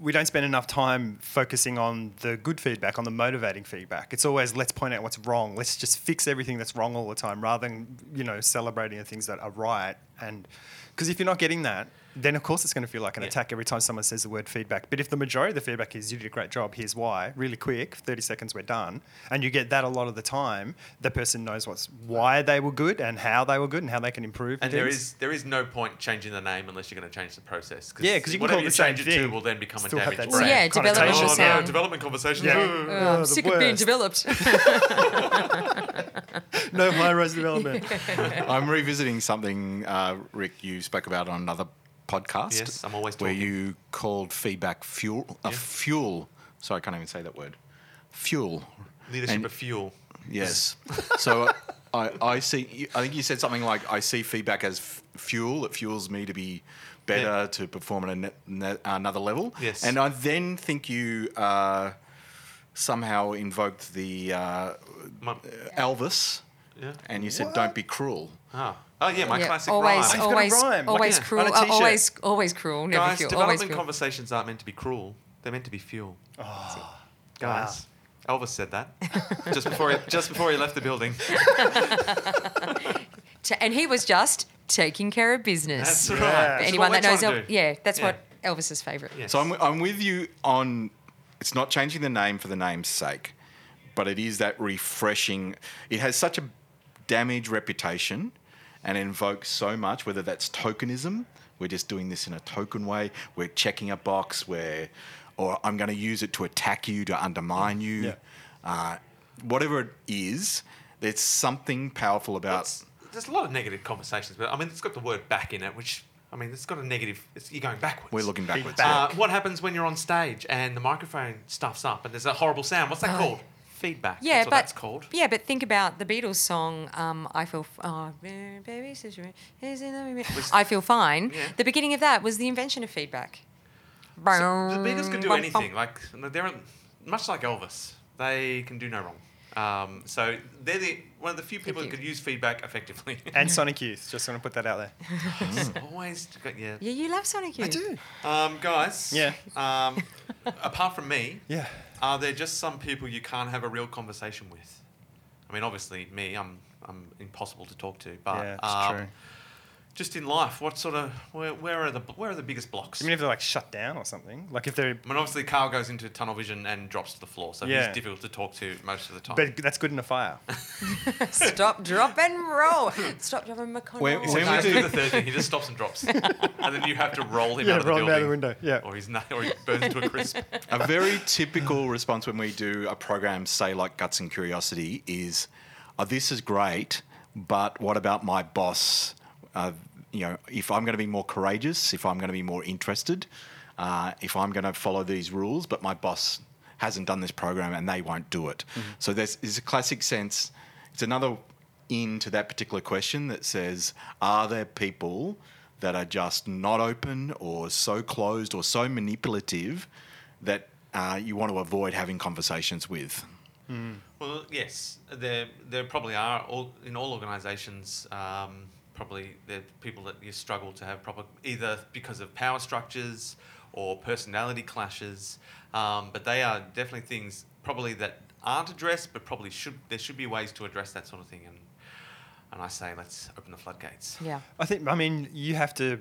Speaker 3: we don't spend enough time focusing on the good feedback, on the motivating feedback. It's always let's point out what's wrong. Let's just fix everything that's wrong all the time, rather than you know celebrating the things that are right. And because if you're not getting that, then of course it's going to feel like an
Speaker 1: Yeah.
Speaker 3: attack every time someone says the word feedback. But if the majority of the feedback is you did a great job, here's why, really quick, 30 seconds, we're done, and you get that a lot of the time, the person knows what's why they were good and how they were good and how they can improve.
Speaker 1: And there
Speaker 3: things.
Speaker 1: is there is no point changing the name unless you're going to change the process.
Speaker 3: Yeah, 'cause you can
Speaker 1: whatever
Speaker 3: call it
Speaker 1: you
Speaker 3: the same
Speaker 1: change it to will then become
Speaker 3: still
Speaker 1: a
Speaker 3: have
Speaker 1: damaged brand.
Speaker 4: same Yeah, developmental
Speaker 1: oh, no, development conversations.
Speaker 3: Yeah.
Speaker 1: Ugh.
Speaker 4: Oh,
Speaker 3: Oh,
Speaker 4: I'm
Speaker 3: the
Speaker 4: sick of being developed. [LAUGHS]
Speaker 3: no high rise development. [LAUGHS]
Speaker 2: I'm revisiting something, uh, Rick, you spoke about on another podcast.
Speaker 1: Yes, I'm always
Speaker 2: Where
Speaker 1: talking.
Speaker 2: you called feedback fuel. A
Speaker 1: Yeah.
Speaker 2: fuel. Sorry, I can't even say that word. Fuel.
Speaker 1: Leadership
Speaker 2: And-
Speaker 1: of fuel.
Speaker 2: Yes. [LAUGHS] so I, I see, I think you said something like, I see feedback as f- fuel. It fuels me to be better,
Speaker 1: Yeah.
Speaker 2: to perform at a ne- ne- another level.
Speaker 1: Yes.
Speaker 2: And I then think you uh, somehow invoked the uh,
Speaker 1: My,
Speaker 2: Elvis
Speaker 1: yeah.
Speaker 2: and you said,
Speaker 3: What?
Speaker 2: don't be cruel.
Speaker 1: Oh. Oh yeah, my
Speaker 4: Yeah,
Speaker 1: classic
Speaker 4: always,
Speaker 1: rhyme.
Speaker 3: I've got a
Speaker 4: always,
Speaker 3: rhyme,
Speaker 4: always
Speaker 1: like-
Speaker 4: cruel.
Speaker 3: on a
Speaker 4: uh, always, always cruel. Never
Speaker 1: Guys,
Speaker 4: fuel.
Speaker 1: development
Speaker 4: Always fuel.
Speaker 1: conversations aren't meant to be cruel. They're meant to be fuel.
Speaker 3: Oh,
Speaker 1: Guys, Elvis said that [LAUGHS] just before he, just before he left the building. [LAUGHS]
Speaker 4: And he was just taking care of business.
Speaker 1: That's right.
Speaker 3: This
Speaker 4: For anyone that knows,
Speaker 1: trying
Speaker 4: El- yeah, that's
Speaker 1: Yeah.
Speaker 4: what Elvis's favorite.
Speaker 1: Yes.
Speaker 2: So I'm, I'm with you on it's not changing the name for the name's sake, but it is that refreshing. It has such a damaged reputation and invokes so much, whether that's tokenism, we're just doing this in a token way, we're checking a box, where, or I'm going to use it to attack you, to undermine you.
Speaker 3: Yeah.
Speaker 2: Uh, whatever it is, there's something powerful about.
Speaker 1: It's- there's a lot of negative conversations, but I mean, it's got the word back in it, which I mean, it's got a negative. It's, you're going backwards.
Speaker 2: we're looking backwards.
Speaker 3: Feedback.
Speaker 1: Uh, what happens when you're on stage and the microphone stuffs up and there's a horrible sound? What's that
Speaker 4: Oh.
Speaker 1: called? Feedback.
Speaker 4: Yeah,
Speaker 1: That's what
Speaker 4: but
Speaker 1: that's called.
Speaker 4: yeah, but think about the Beatles song. Um, I feel f- oh, baby, says you- is in the-
Speaker 1: Was-
Speaker 4: I feel fine.
Speaker 1: Yeah.
Speaker 4: The beginning of that was the invention of feedback.
Speaker 1: So the Beatles can do anything. Like they're much like Elvis. They can do no wrong. Um, so they're the one of the few people who could use feedback effectively.
Speaker 3: and [LAUGHS] Sonic Youth. Just want to put that out there.
Speaker 1: It's always got- yeah.
Speaker 4: Yeah, you love Sonic Youth. I do.
Speaker 1: Um, guys.
Speaker 3: Yeah.
Speaker 1: Um, apart from me,
Speaker 3: Yeah.
Speaker 1: Are there just some people you can't have a real conversation with? I mean, obviously me. I'm I'm impossible to talk to. But
Speaker 3: yeah,
Speaker 1: um,
Speaker 3: true.
Speaker 1: Just in life, what sort of where, where are the where are the biggest blocks?
Speaker 3: I mean, if they're like shut down or something, like if they're,
Speaker 1: I mean, obviously, Carl goes into tunnel vision and drops to the floor, so
Speaker 3: Yeah.
Speaker 1: he's difficult to talk to most of the time.
Speaker 3: but that's good in a fire. [LAUGHS]
Speaker 4: Stop, drop, and roll. Stop, drop, and McConnell.
Speaker 2: When- when
Speaker 1: no,
Speaker 2: we
Speaker 1: it's
Speaker 2: do-
Speaker 1: do the third thing. He just stops and drops, [LAUGHS] and then you have to roll him
Speaker 3: Yeah,
Speaker 1: out of the
Speaker 3: roll him
Speaker 1: building,
Speaker 3: out the window, yeah.
Speaker 1: or he's not, or he burns to a crisp.
Speaker 2: a very typical response when we do a program, say like Guts and Curiosity, is, oh, "This is great, but what about my boss? Uh, you know, if I'm going to be more courageous, if I'm going to be more interested, uh, if I'm going to follow these rules, but my boss hasn't done this program and they won't do it." So there's, there's a classic sense. It's another into that particular question that says, "Are there people?" That are just not open or so closed or so manipulative that uh, you want to avoid having conversations with.
Speaker 1: Well, yes, there there probably are all, in all organisations. Um, probably there are people that you struggle to have proper either because of power structures or personality clashes. Um, but they are definitely things probably that aren't addressed, but probably should. There should be ways to address that sort of thing. And and I say let's open the floodgates.
Speaker 4: Yeah.
Speaker 3: I think, I mean, you have to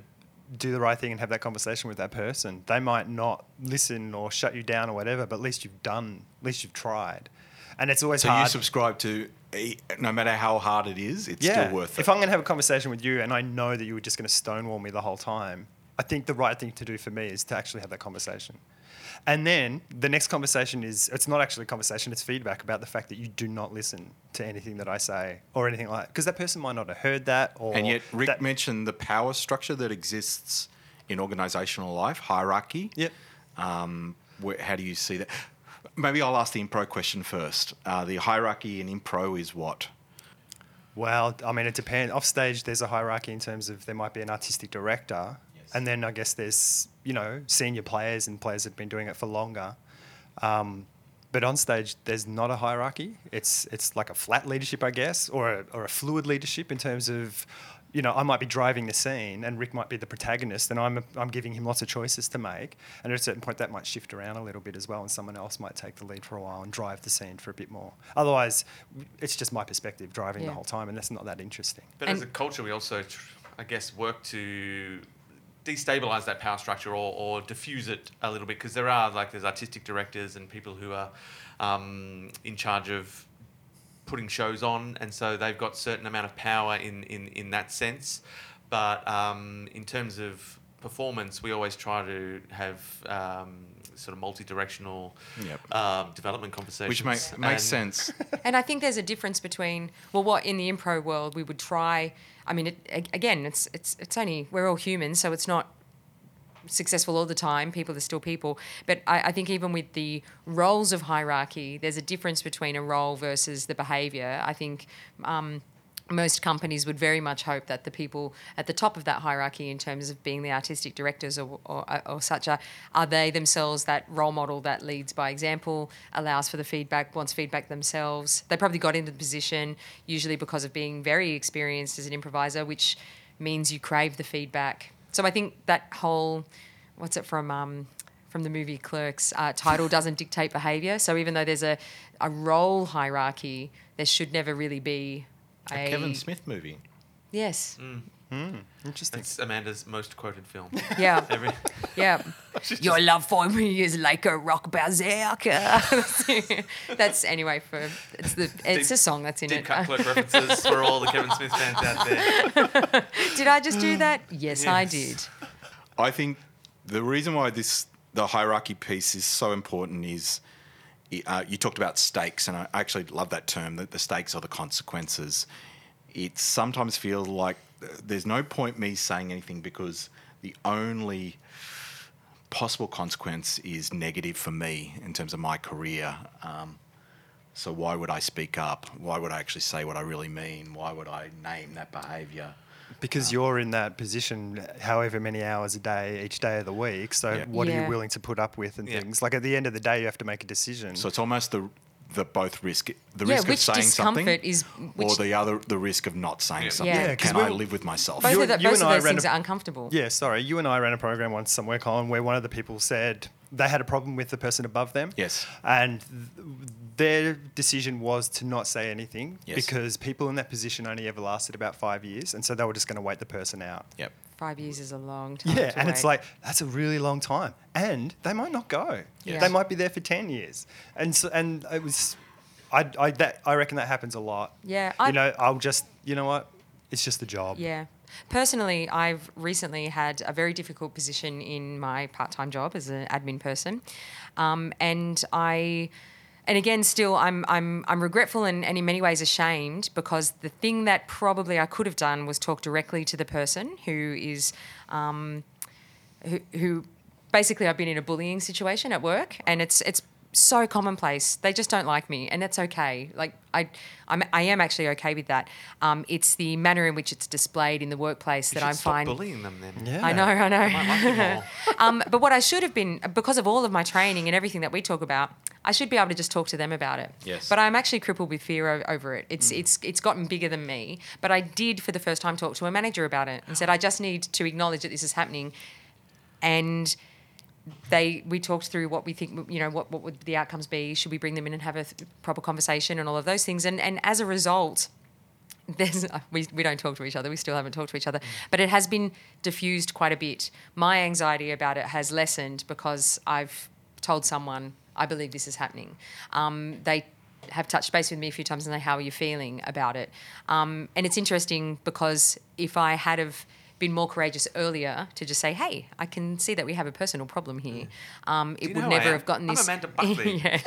Speaker 3: do the right thing and have that conversation with that person. They might not listen or shut you down or whatever, but at least you've done, at least you've tried. And it's always
Speaker 2: So
Speaker 3: hard.
Speaker 2: you subscribe to, no matter how hard it is, it's
Speaker 3: yeah.
Speaker 2: still worth it.
Speaker 3: If I'm going to have a conversation with you and I know that you were just going to stonewall me the whole time, I think the right thing to do for me is to actually have that conversation. And then the next conversation is it's not actually a conversation, it's feedback about the fact that you do not listen to anything that I say or anything like that. Because that person might not have heard that or.
Speaker 2: and yet, Rick
Speaker 3: that-
Speaker 2: mentioned the power structure that exists in organizational life, hierarchy.
Speaker 3: Yep.
Speaker 2: Um, where, how do you see that? Maybe I'll ask the impro question first. Uh, the hierarchy in impro is what?
Speaker 3: Well, I mean, it depends. Off stage, there's a hierarchy in terms of there might be an artistic director, and then I guess there's you know senior players and players that have been doing it for longer. Um, but on stage, there's not a hierarchy. It's it's like a flat leadership, I guess, or a, or a fluid leadership in terms of, you know, I might be driving the scene and Rick might be the protagonist, and I'm I'm giving him lots of choices to make. And at a certain point, that might shift around a little bit as well, and someone else might take the lead for a while and drive the scene for a bit more. Otherwise, it's just my perspective driving the whole time, and that's not that interesting.
Speaker 1: But as a culture, we also, tr- I guess, work to destabilize that power structure or, or diffuse it a little bit because there are like there's artistic directors and people who are um, in charge of putting shows on, and so they've got certain amount of power in in, in that sense. But um, in terms of performance, we always try to have um, sort of multi-directional
Speaker 2: Yep.
Speaker 1: um, development conversations,
Speaker 2: Which make, makes
Speaker 1: And-
Speaker 2: sense. [LAUGHS]
Speaker 4: And I think there's a difference between well, what in the improv world we would try. I mean, it, again, it's it's it's only we're all humans, so it's not successful all the time. People are still people. But I, I think even with the roles of hierarchy, there's a difference between a role versus the behaviour. I think. Um, most companies would very much hope that the people at the top of that hierarchy, in terms of being the artistic directors or, or, or such, are, are they themselves that role model that leads by example, allows for the feedback, wants feedback themselves. They probably got into the position usually because of being very experienced as an improviser, which means you crave the feedback. So I think that whole, what's it from? Um, from the movie Clerks, uh, title doesn't dictate behaviour. So even though there's a, a role hierarchy, there should never really be
Speaker 2: A Kevin Smith movie.
Speaker 4: Yes.
Speaker 3: Interesting.
Speaker 1: It's Amanda's most quoted film. [LAUGHS]
Speaker 4: Yeah.
Speaker 1: Every, [LAUGHS]
Speaker 4: Yeah. [LAUGHS] Your love for me is like a rock berserker. that's anyway for it's the it's
Speaker 1: Deep-
Speaker 4: a song that's in
Speaker 1: deep
Speaker 4: it.
Speaker 1: cut clerk references for all the Kevin Smith fans out there.
Speaker 4: did I just do that? Yes, I did.
Speaker 2: I think the reason why this the hierarchy piece is so important is uh, you talked about stakes, and I actually love that term. That the stakes are the consequences. It sometimes feels like there's no point me saying anything because the only possible consequence is negative for me in terms of my career. Um, so why would I speak up? Why would I actually say what I really mean? Why would I name that behaviour?
Speaker 3: Because you're in that position however many hours a day, each day of the week. So
Speaker 2: Yeah.
Speaker 3: what are you willing to put up with and
Speaker 1: Yeah.
Speaker 3: things? Like at the end of the day, you have to make a decision.
Speaker 2: So it's almost the the both risk the
Speaker 4: Yeah,
Speaker 2: risk of
Speaker 4: which
Speaker 2: saying something
Speaker 4: discomfort is-
Speaker 2: or the other the risk of not saying
Speaker 1: Yeah.
Speaker 2: something.
Speaker 4: Yeah.
Speaker 3: 'cause
Speaker 2: Can I live with myself?
Speaker 4: Both
Speaker 3: You
Speaker 4: of, the,
Speaker 3: you
Speaker 4: both of
Speaker 3: and I
Speaker 4: those
Speaker 3: ran
Speaker 4: things
Speaker 3: a-
Speaker 4: are uncomfortable.
Speaker 3: Yeah, sorry. You and I ran a program once somewhere, Colin, where one of the people said they had a problem with the person above them.
Speaker 2: Yes.
Speaker 3: And th- their decision was to not say anything
Speaker 2: Yes.
Speaker 3: because people in that position only ever lasted about five years. And so they were just going to wait the person out.
Speaker 2: Yep.
Speaker 4: Five years is a long time.
Speaker 3: Yeah, and it's like that's a really long time, and they might not go.
Speaker 4: Yes.
Speaker 3: They might be there for ten years, and so, and it was, I I that I reckon that happens a lot.
Speaker 4: Yeah,
Speaker 3: you
Speaker 4: I-
Speaker 3: know, I'll just you know what, it's just the job.
Speaker 4: Yeah. Personally, I've recently had a very difficult position in my part time job as an admin person. Um, and I. And again, still, I'm, I'm, I'm regretful and, and in many ways ashamed because the thing that probably I could have done was talk directly to the person who is, um, who, who basically I've been in a bullying situation at work. And it's, it's so commonplace. They just don't like me, and that's okay. Like I, I'm, I am actually okay with that. Um, it's the manner in which it's displayed in the workplace
Speaker 1: You
Speaker 4: that I'm
Speaker 1: stop
Speaker 4: fine.
Speaker 1: bullying them then.
Speaker 3: Yeah.
Speaker 4: I know, I know.
Speaker 1: Might like [LAUGHS]
Speaker 4: um, but what I should have been, because of all of my training and everything that we talk about, I should be able to just talk to them about it.
Speaker 2: Yes.
Speaker 4: But I'm actually crippled with fear o- over it. It's it's it's gotten bigger than me. But I did for the first time talk to a manager about it and said I just need to acknowledge that this is happening, and they we talked through what we think you know what what would the outcomes be. Should we bring them in and have a th- proper conversation and all of those things? And and as a result [LAUGHS] there's we, we don't talk to each other. We still haven't talked to each other. But it has been diffused quite a bit. My anxiety about it has lessened because i've told someone i believe this is happening. Um, they have touched base with me a few times and say how are you feeling about it? Um, and it's interesting because if i had have been more courageous earlier to just say hey i can see that we have a personal problem here um, it would
Speaker 1: know who I
Speaker 4: never have gotten
Speaker 1: I'm
Speaker 4: this
Speaker 1: Amanda [LAUGHS] Buckley.
Speaker 4: yeah,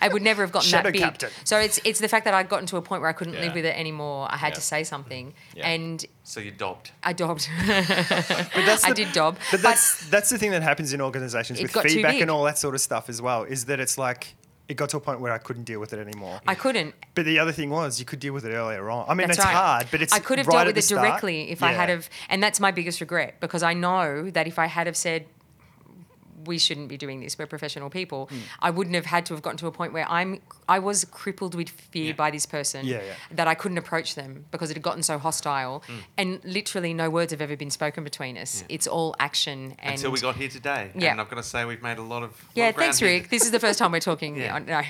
Speaker 4: I would never have gotten that big.
Speaker 3: captain.
Speaker 4: So it's it's the fact that I'd gotten to a point where I couldn't
Speaker 2: Yeah.
Speaker 4: live with it anymore. I had
Speaker 2: Yeah.
Speaker 4: to say something,
Speaker 2: Yeah.
Speaker 4: and
Speaker 1: So you dobbed.
Speaker 4: I dobbed. [LAUGHS]
Speaker 3: But that's
Speaker 4: I
Speaker 3: the-
Speaker 4: did dob,
Speaker 3: But that's that's the thing that happens in organisations with feedback and all that sort of stuff as well. Is that it's like it got to a point where I couldn't deal with it anymore.
Speaker 4: I couldn't.
Speaker 3: But the other thing was you could deal with it earlier on. I mean,
Speaker 4: That's
Speaker 3: it's
Speaker 4: right.
Speaker 3: hard, but it's
Speaker 4: I could have
Speaker 3: right
Speaker 4: dealt with it
Speaker 3: start.
Speaker 4: directly if I had have, and that's my biggest regret because I know that if I had have said we shouldn't be doing this, we're professional people,
Speaker 3: Hmm.
Speaker 4: I wouldn't have had to have gotten to a point where I'm I was crippled with fear
Speaker 1: Yeah.
Speaker 4: by this person
Speaker 3: Yeah, yeah.
Speaker 4: that I couldn't approach them because it had gotten so hostile,
Speaker 1: Hmm.
Speaker 4: and literally no words have ever been spoken between us. It's all action and
Speaker 1: Until we got here today.
Speaker 4: Yeah.
Speaker 1: And I've got to say, we've made a lot of.
Speaker 4: Yeah,
Speaker 1: ground
Speaker 4: thanks. Rick. This is the first time we're [LAUGHS] talking.
Speaker 1: Yeah.
Speaker 4: No,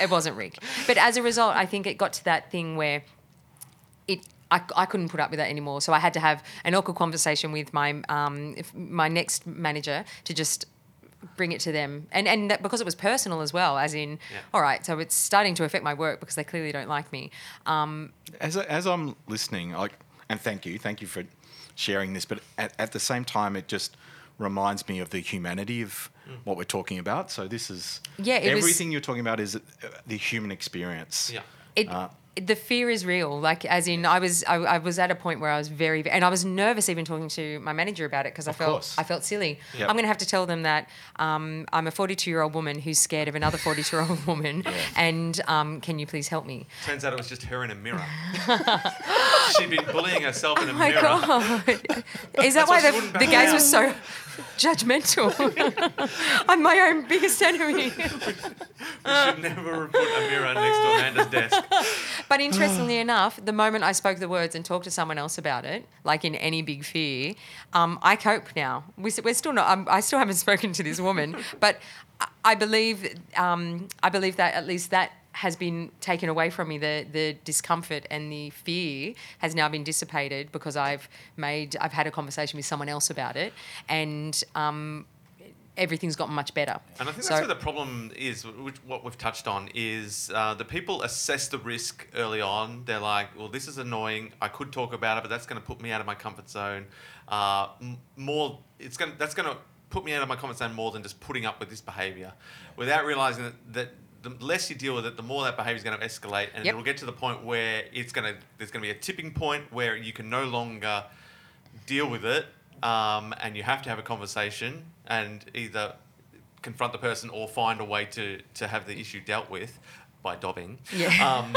Speaker 4: it wasn't Rick. But as a result, I think it got to that thing where it I, I couldn't put up with that anymore. So I had to have an awkward conversation with my um, my next manager to just bring it to them, and and that, because it was personal as well, as in,
Speaker 1: Yeah.
Speaker 4: all right, so it's starting to affect my work because they clearly don't like me. Um,
Speaker 2: As, I- as I'm listening, like, and thank you, thank you for sharing this, but at, at the same time, it just reminds me of the humanity of what we're talking about. So this is
Speaker 4: Yeah, it was-
Speaker 2: everything you're talking about is uh, the human experience.
Speaker 1: Yeah.
Speaker 4: it,
Speaker 2: Uh,
Speaker 4: the fear is real. Like as in, I was I, I was at a point where I was very and I was nervous even talking to my manager about it because I
Speaker 2: Of
Speaker 4: felt
Speaker 2: course.
Speaker 4: I felt silly.
Speaker 2: Yep.
Speaker 4: I'm going to have to tell them that um, I'm a 42 year old woman who's scared of another 42 year old [LAUGHS] woman, and um, can you please help me?
Speaker 1: Turns out it was just her in a mirror. [LAUGHS] She'd been bullying herself in a [LAUGHS]
Speaker 4: Oh my
Speaker 1: mirror.
Speaker 4: god! Is that
Speaker 1: why
Speaker 4: the, the gaze was so judgmental? [LAUGHS] I'm my own biggest enemy. [LAUGHS]
Speaker 1: We should never put a mirror next to Amanda's desk.
Speaker 4: But [SIGHS] interestingly enough, the moment I spoke the words and talked to someone else about it, like in any big fear, um, I cope now. We, we're still not. Um, I still haven't spoken to this woman, but I- I believe. Um, I believe that at least that has been taken away from me. The the discomfort and the fear has now been dissipated because I've made. I've had a conversation with someone else about it, and. Um, Everything's gotten much better.
Speaker 1: And I think
Speaker 4: So-
Speaker 1: that's where the problem is, which what we've touched on, is uh, the people assess the risk early on. They're like, well, this is annoying. I could talk about it, but that's going to put me out of my comfort zone. Uh, m- more, it's going that's going to put me out of my comfort zone more than just putting up with this behavior, without realizing that, that the less you deal with it, the more that behavior is going to escalate, and
Speaker 4: Yep.
Speaker 1: it'll get to the point where it's going to there's going to be a tipping point where you can no longer deal with it, um, and you have to have a conversation and either confront the person or find a way to, to have the issue dealt with by dobbing.
Speaker 4: Yeah.
Speaker 1: Um,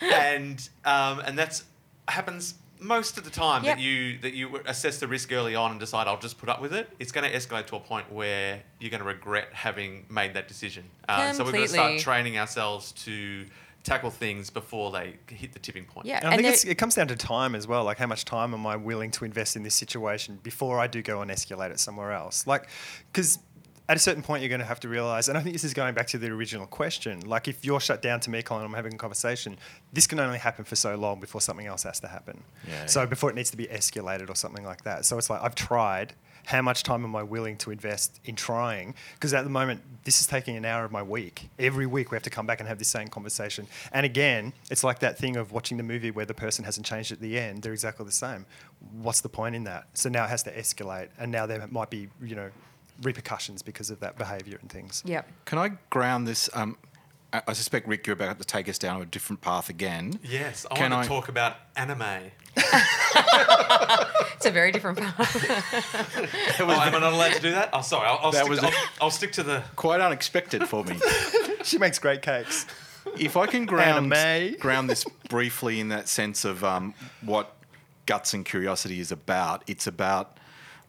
Speaker 1: [LAUGHS] and um, and that's happens most of the time
Speaker 4: Yep.
Speaker 1: that you that you assess the risk early on and decide I'll just put up with it. It's going to escalate to a point where you're going to regret having made that decision. Uh, so we've got to start training ourselves to tackle things before they hit the tipping point.
Speaker 4: Yeah.
Speaker 3: And I
Speaker 4: And
Speaker 3: think it's, it comes down to time as well. Like, how much time am I willing to invest in this situation before I do go and escalate it somewhere else? Like, because at a certain point, you're going to have to realize, and I think this is going back to the original question. Like, if you're shut down to me, Colin, I'm having a conversation, this can only happen for so long before something else has to happen.
Speaker 2: Yeah,
Speaker 3: so
Speaker 2: yeah.
Speaker 3: before it needs to be escalated or something like that. So it's like, I've tried. How much time am I willing to invest in trying? Because at the moment, this is taking an hour of my week. Every week, we have to come back and have this same conversation. And again, it's like that thing of watching the movie where the person hasn't changed at the end. They're exactly the same. What's the point in that? So now it has to escalate, and now there might be, you know, repercussions because of that behaviour and things.
Speaker 4: Yep.
Speaker 2: Can I ground this? Um, I, I suspect Rick, you're about to take us down a different path again.
Speaker 1: Yes, I
Speaker 2: Can
Speaker 1: want
Speaker 2: I-
Speaker 1: talk about anime. [LAUGHS]
Speaker 4: It's a very different path.
Speaker 1: oh, [LAUGHS] am I not allowed to do that? Oh, sorry. I'll, I'll,
Speaker 2: That
Speaker 1: stick,
Speaker 2: was
Speaker 1: to,
Speaker 2: a-
Speaker 1: I'll, I'll stick to the.
Speaker 2: Quite unexpected for me. [LAUGHS]
Speaker 3: She makes great cakes.
Speaker 2: if I can ground
Speaker 3: Anime.
Speaker 2: ground this briefly in that sense of um, what guts and curiosity is about, it's about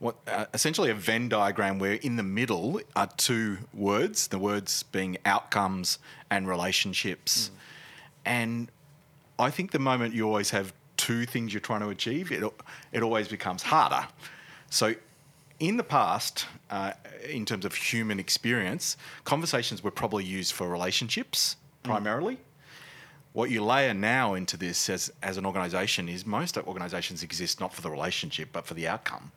Speaker 2: what uh, essentially a Venn diagram where in the middle are two words, the words being outcomes and relationships, and I think the moment you always have two things you're trying to achieve, it it always becomes harder. So. In the past, uh, in terms of human experience, conversations were probably used for relationships primarily. What you layer now into this as, as an organisation is most organisations exist not for the relationship but for the outcome.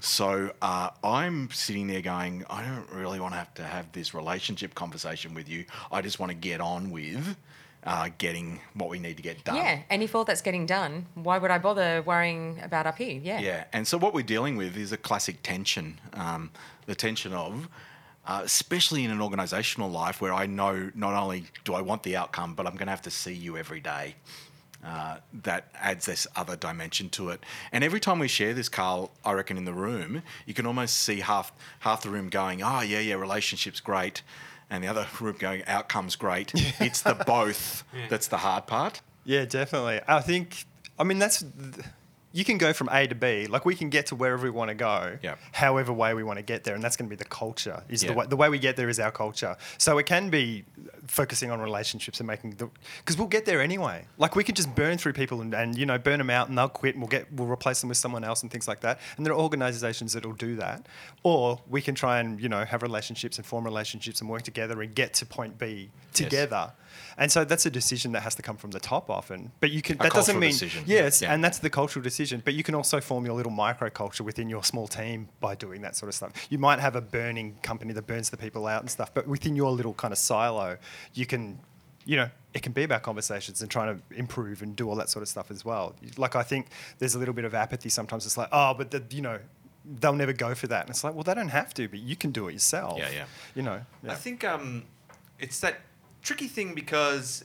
Speaker 2: So uh, I'm sitting there going, I don't really want to have to have this relationship conversation with you. I just want to get on with uh, getting what we need to get done.
Speaker 4: Yeah, and if all that's getting done, why would I bother worrying about up here? Yeah.
Speaker 2: Yeah, and so what we're dealing with is a classic tension. Um, the tension of, uh, especially in an organisational life where I know not only do I want the outcome, but I'm going to have to see you every day. Uh, that adds this other dimension to it. And every time we share this, Carl, I reckon in the room, you can almost see half half the room going, "Oh yeah, yeah, relationships great," and the other [LAUGHS] room going, "Outcomes great." [LAUGHS] It's the both that's the hard part.
Speaker 3: Yeah, definitely. I think. I mean, that's. You can go from A to B. Like we can get to wherever we want to go,
Speaker 2: Yeah.
Speaker 3: however way we want to get there, and that's going to be the culture. Is
Speaker 2: Yeah.
Speaker 3: the way the way we get there is our culture. So it can be focusing on relationships and making the because we'll get there anyway. Like we can just burn through people and, and you know burn them out and they'll quit and we'll get we'll replace them with someone else and things like that. And there are organisations that will do that, or we can try and you know have relationships and form relationships and work together and get to point B together. Yes. And so that's a decision that has to come from the top often. But you can
Speaker 2: A
Speaker 3: that doesn't mean
Speaker 2: decision.
Speaker 3: yes,
Speaker 2: Yeah.
Speaker 3: and that's the cultural decision. But you can also form your little microculture within your small team by doing that sort of stuff. You might have a burning company that burns the people out and stuff, but within your little kind of silo, you can, you know, it can be about conversations and trying to improve and do all that sort of stuff as well. Like I think there's a little bit of apathy sometimes. It's like, oh, but the, you know, they'll never go for that. And it's like, well, they don't have to, but you can do it yourself.
Speaker 2: Yeah, yeah.
Speaker 3: You know. Yeah.
Speaker 1: I think um, it's that tricky thing because w-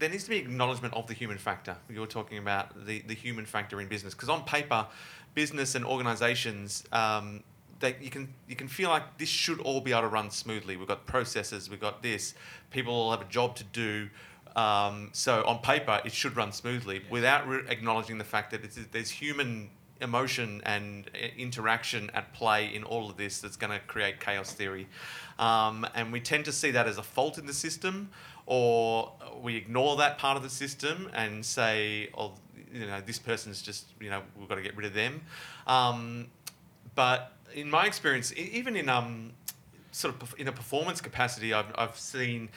Speaker 1: there needs to be acknowledgement of the human factor. You're talking about the, the human factor in business because on paper, business and organisations. Um, they, you can you can feel like this should all be able to run smoothly. We've got processes, we've got this. People all have a job to do. Um, so on paper, it should run smoothly without re- acknowledging the fact that it's, there's human emotion and uh, interaction at play in all of this that's going to create chaos theory. Um, and we tend to see that as a fault in the system, or we ignore that part of the system and say, oh, you know, this person's just, you know, we've got to get rid of them. Um, but in my experience, even in um, sort of in a performance capacity, I've, I've seen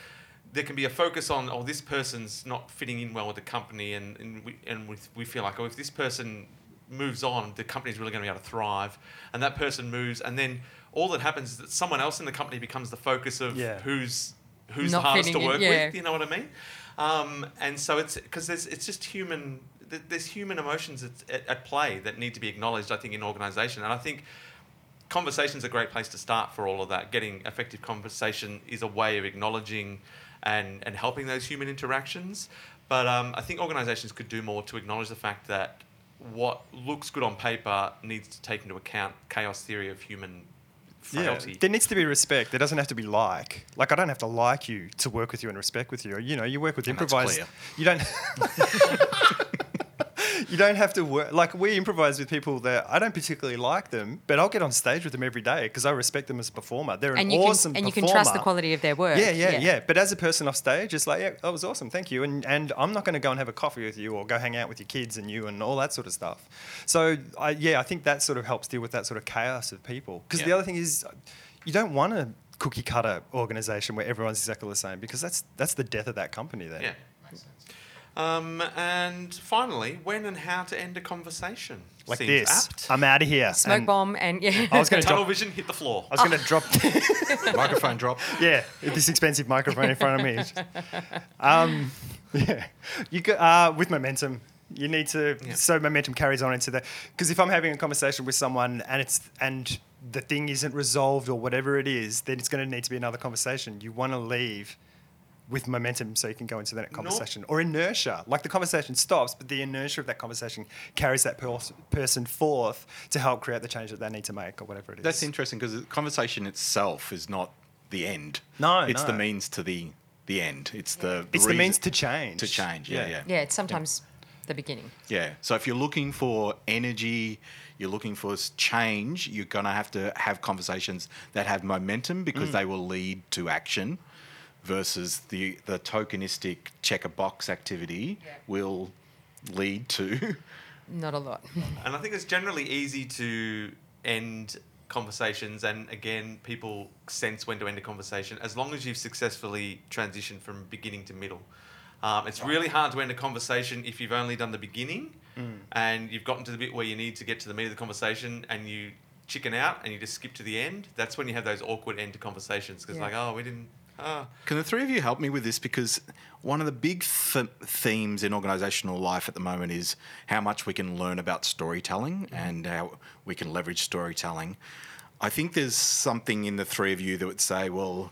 Speaker 1: there can be a focus on, oh, this person's not fitting in well with the company, and, and, we, and we, we feel like, oh, if this person moves on, the company's really going to be able to thrive. And that person moves, and then all that happens is that someone else in the company becomes the focus of
Speaker 3: Yeah.
Speaker 1: who's who's
Speaker 4: Not
Speaker 1: the hardest to work
Speaker 4: yeah.
Speaker 1: with. You know what I mean? Um, and so it's because there's it's just human. There's human emotions at, at, at play that need to be acknowledged. I think in organisation, and I think conversation's a great place to start for all of that. Getting effective conversation is a way of acknowledging and, and helping those human interactions. But um, I think organisations could do more to acknowledge the fact that what looks good on paper needs to take into account chaos theory of human frailty.
Speaker 3: Yeah, there needs to be respect. There doesn't have to be like. Like I don't have to like you to work with you and respect with you. You know, you work with
Speaker 2: And that's
Speaker 3: You don't. [LAUGHS] [LAUGHS] you don't have to work like we improvise with people that I don't particularly like them, but I'll get on stage with them every day because I respect them as a performer. They're an
Speaker 4: and you
Speaker 3: awesome
Speaker 4: can and you can trust the quality of their work.
Speaker 3: Yeah, yeah, yeah, But as a person off stage, it's like, yeah, that was awesome, thank you. And and I'm not going to go and have a coffee with you or go hang out with your kids and you and all that sort of stuff. So I, yeah, I think that sort of helps deal with that sort of chaos of people. Because the other thing is, you don't want a cookie cutter organization where everyone's exactly the same because that's that's the death of that company. Then.
Speaker 1: Yeah. Um, and finally, when and how to end a conversation.
Speaker 3: Like
Speaker 1: Seems
Speaker 3: this.
Speaker 1: apt.
Speaker 3: I'm out of here.
Speaker 4: Smoke
Speaker 3: And
Speaker 4: bomb and yeah.
Speaker 3: I was going to
Speaker 1: Tunnel
Speaker 3: drop.
Speaker 1: vision, hit the floor.
Speaker 3: I was going to drop. [LAUGHS]
Speaker 2: Microphone drop.
Speaker 3: yeah, this expensive microphone in front of me. [LAUGHS] Um, yeah, you go, uh, with momentum. You need to
Speaker 1: Yeah.
Speaker 3: so momentum carries on into that. Because if I'm having a conversation with someone and it's and the thing isn't resolved or whatever it is, then it's going to need to be another conversation. You want to leave with momentum so you can go into the next conversation or inertia like the conversation stops but the inertia of that conversation carries that pers- person forth to help create the change that they need to make or whatever it is
Speaker 2: That's interesting because the conversation itself is not the end.
Speaker 3: No,
Speaker 2: it's the means to the the end. It's the
Speaker 3: it's the means to change
Speaker 2: to change. Yeah, yeah,
Speaker 4: yeah, it's sometimes the beginning.
Speaker 2: Yeah. So if you're looking for energy, you're looking for change, you're going to have to have conversations that have momentum because
Speaker 3: Mm.
Speaker 2: they will lead to action versus the, the tokenistic check a box activity will lead to. [LAUGHS]
Speaker 4: Not a lot.
Speaker 1: And I think it's generally easy to end conversations, and again, people sense when to end a conversation as long as you've successfully transitioned from beginning to middle. Um, it's really hard to end a conversation if you've only done the beginning and you've gotten to the bit where you need to get to the meat of the conversation and you chicken out and you just skip to the end. That's when you have those awkward end to conversations because,
Speaker 4: Yeah.
Speaker 1: like, oh, we didn't. Ah.
Speaker 2: Can the three of you help me with this? Because one of the big th- themes in organizational life at the moment is how much we can learn about storytelling and how we can leverage storytelling. I think there's something in the three of you that would say, well,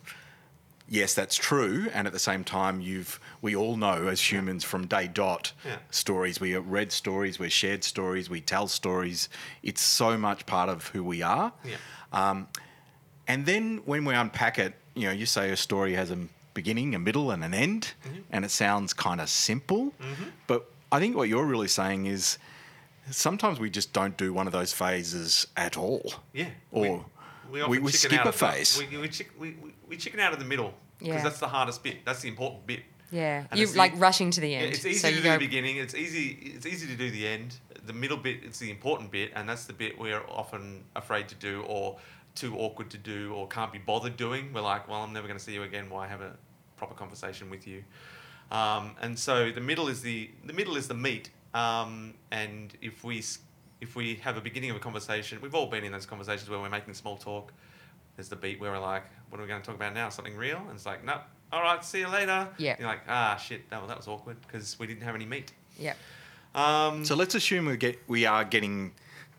Speaker 2: yes, that's true, and at the same time, you've we all know as humans from day dot
Speaker 1: Yeah.
Speaker 2: stories. We read stories, we're shared stories, we tell stories. It's so much part of who we are.
Speaker 1: Yeah.
Speaker 2: Um, and then when we unpack it, you know, you say a story has a beginning, a middle, and an end, mm-hmm. and it sounds kind of simple. Mm-hmm. But I think what you're really saying is sometimes we just don't do one of those phases at all.
Speaker 1: Yeah.
Speaker 2: Or we,
Speaker 1: often
Speaker 2: we
Speaker 1: chicken
Speaker 2: skip
Speaker 1: out
Speaker 2: a
Speaker 1: of the-
Speaker 2: phase.
Speaker 1: We, we, chick, we, we, we chicken out of the middle because
Speaker 4: Yeah.
Speaker 1: that's the hardest bit. That's the important bit.
Speaker 4: Yeah,
Speaker 1: And
Speaker 4: you
Speaker 1: it's
Speaker 4: like
Speaker 1: the-
Speaker 4: rushing to the
Speaker 1: Yeah,
Speaker 4: end.
Speaker 1: it's easy
Speaker 4: so
Speaker 1: to
Speaker 4: you
Speaker 1: do
Speaker 4: go,
Speaker 1: the beginning. It's easy. It's easy to do the end. The middle bit, it's the important bit, and that's the bit we're often afraid to do, or too awkward to do, or can't be bothered doing. We're like, well, I'm never going to see you again. Why have a proper conversation with you? Um, and so the middle is the the middle is the meat. Um, and if we if we have a beginning of a conversation, we've all been in those conversations where we're making small talk. There's the beat where we're like, what are we going to talk about now? Something real? And it's like, no, all right, see you later.
Speaker 4: Yeah.
Speaker 1: You're like, ah, shit, that, that was awkward because we didn't have any meat.
Speaker 4: yeah,
Speaker 1: Um,
Speaker 2: So let's assume we get we are getting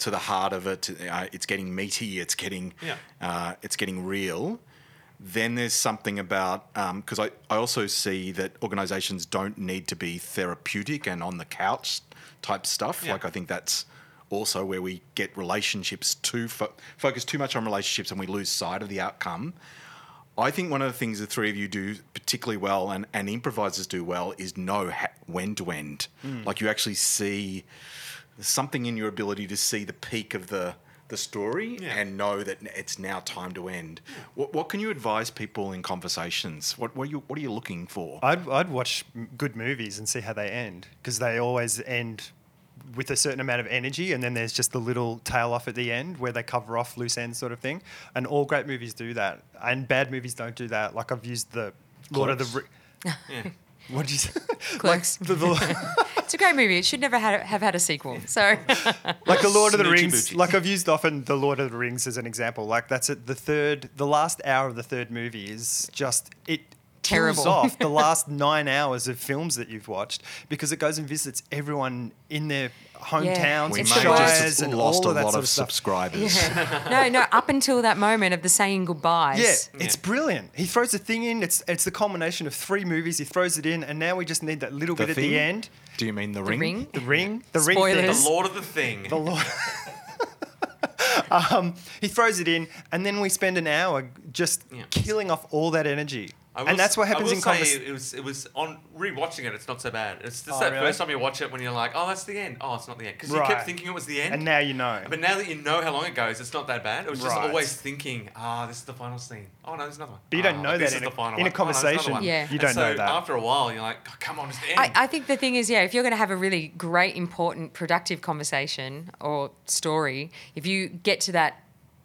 Speaker 2: to the heart of it. Uh, it's getting meaty. It's getting
Speaker 1: Yeah.
Speaker 2: uh, it's getting real. Then there's something about because I, I also see that organisations don't need to be therapeutic and on the couch type stuff.
Speaker 1: Yeah.
Speaker 2: Like I think that's also where we get relationships too fo- focus too much on relationships and we lose sight of the outcome. I think one of the things the three of you do particularly well and, and improvisers do well is know ha- when to end. Like you actually see something in your ability to see the peak of the the story
Speaker 1: Yeah.
Speaker 2: and know that it's now time to end. What, what can you advise people in conversations? What, what, are, you, what are you looking for?
Speaker 3: I'd, I'd watch good movies and see how they end because they always end with a certain amount of energy and then there's just the little tail off at the end where they cover off loose ends sort of thing and all great movies do that and bad movies don't do that like i've used the lord of the
Speaker 2: Clerks.
Speaker 3: Ri- [LAUGHS]
Speaker 1: yeah.
Speaker 3: What did you say [LAUGHS]
Speaker 4: Clerks.
Speaker 3: like the, the, [LAUGHS]
Speaker 4: it's a great movie. It should never have, have had a sequel. So [LAUGHS]
Speaker 3: like the Lord of the
Speaker 1: Snoochie
Speaker 3: Rings.
Speaker 1: boochies.
Speaker 3: Like I've used often the Lord of the Rings as an example. Like that's it. The third, the last hour of the third movie is just it. kills
Speaker 4: Terrible.
Speaker 3: off the last nine hours of films that you've watched because it goes and visits everyone in their hometowns
Speaker 2: we
Speaker 3: and
Speaker 4: it's the
Speaker 2: have
Speaker 4: worst.
Speaker 3: shires
Speaker 2: just
Speaker 3: and
Speaker 2: lost
Speaker 3: all
Speaker 2: a
Speaker 3: of that
Speaker 2: lot
Speaker 3: sort
Speaker 2: of
Speaker 3: of
Speaker 2: subscribers.
Speaker 4: yeah. [LAUGHS] no, no. Up until that moment of the saying goodbyes.
Speaker 3: Yeah, it's brilliant. He throws the thing in. It's it's the culmination of three movies. He throws it in, and now we just need that little
Speaker 2: The
Speaker 3: bit at the end.
Speaker 2: Do you mean the,
Speaker 4: The
Speaker 2: ring?
Speaker 4: ring.
Speaker 3: The ring. The
Speaker 4: Spoilers.
Speaker 3: ring.
Speaker 1: The Lord of the Thing.
Speaker 3: The Lord. [LAUGHS] um, he throws it in, and then we spend an hour just
Speaker 1: Yeah.
Speaker 3: killing off all that energy.
Speaker 1: I will
Speaker 3: And that's what happens
Speaker 1: I
Speaker 3: in
Speaker 1: will say
Speaker 3: conversation.
Speaker 1: it was it was on rewatching it. It's not so bad. It's just
Speaker 3: Oh,
Speaker 1: that
Speaker 3: really?
Speaker 1: first time you watch it when you're like, oh, that's the end. Oh, it's not the end because you
Speaker 3: Right.
Speaker 1: kept thinking it was the end.
Speaker 3: And now you know.
Speaker 1: But now that you know how long it goes, it's not that bad. It was just
Speaker 3: Right.
Speaker 1: always thinking, ah, this is the final scene. Oh no, there's another one.
Speaker 3: But you don't
Speaker 1: Ah,
Speaker 3: know
Speaker 1: this
Speaker 3: that
Speaker 1: is
Speaker 3: in a-
Speaker 1: the final
Speaker 3: in a
Speaker 1: one. Oh, no,
Speaker 3: conversation.
Speaker 4: Yeah.
Speaker 3: You don't know that.
Speaker 1: After a while, you're like, oh, come on, just end.
Speaker 4: I, I think the thing is, yeah, if you're going to have a really great, important, productive conversation or story, if you get to that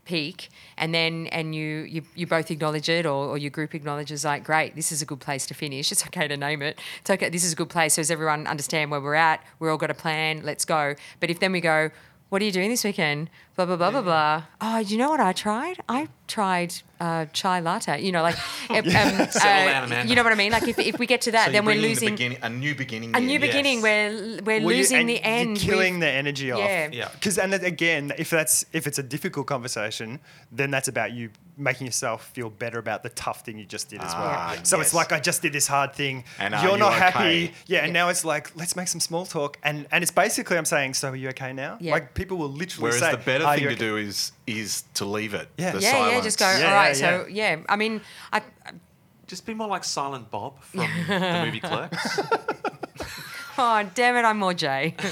Speaker 4: peak and then and you you, you both acknowledge it or, or your group acknowledges like great this is a good place to finish. [LAUGHS] It's okay to name it. It's okay this is a good place. So does everyone understand where we're at? We're all got a plan. Let's go. But if then we go what are you doing this weekend blah blah blah blah blah oh you know what i tried i tried uh, chai latte you know like [LAUGHS] um, um,
Speaker 1: Settle down,
Speaker 4: you know what i mean like if, if we get to that
Speaker 2: So
Speaker 4: then we're
Speaker 2: bringing the
Speaker 4: losing
Speaker 2: a new beginning.
Speaker 4: a new
Speaker 1: Yes.
Speaker 4: beginning. We're we're
Speaker 3: Well,
Speaker 4: losing
Speaker 3: and
Speaker 4: the end.
Speaker 3: You're killing
Speaker 4: with-
Speaker 3: the energy off.
Speaker 4: Yeah.
Speaker 1: Yeah.
Speaker 3: Because and then again, if that's if it's a difficult conversation, then that's about you making yourself feel better about the tough thing you just did as well.
Speaker 2: Ah,
Speaker 3: So
Speaker 2: yes.
Speaker 3: it's like I just did this hard thing.
Speaker 2: And
Speaker 3: you're
Speaker 2: you
Speaker 3: not
Speaker 2: okay?
Speaker 3: happy. Yeah, and now it's like let's make some small talk. And and it's basically I'm saying, so are you okay now?
Speaker 4: Yeah.
Speaker 3: Like people will literally
Speaker 2: Whereas
Speaker 3: say,
Speaker 2: the better thing
Speaker 3: you
Speaker 2: to do is is to leave it.
Speaker 3: Yeah.
Speaker 2: The
Speaker 4: yeah,
Speaker 2: silence.
Speaker 4: yeah. Just go.
Speaker 3: Yeah,
Speaker 4: All right.
Speaker 3: yeah,
Speaker 4: So yeah. I mean, I,
Speaker 1: Just be more like Silent Bob [LAUGHS] from the movie Clerks. [LAUGHS]
Speaker 4: oh damn it, I'm more Jay. [LAUGHS]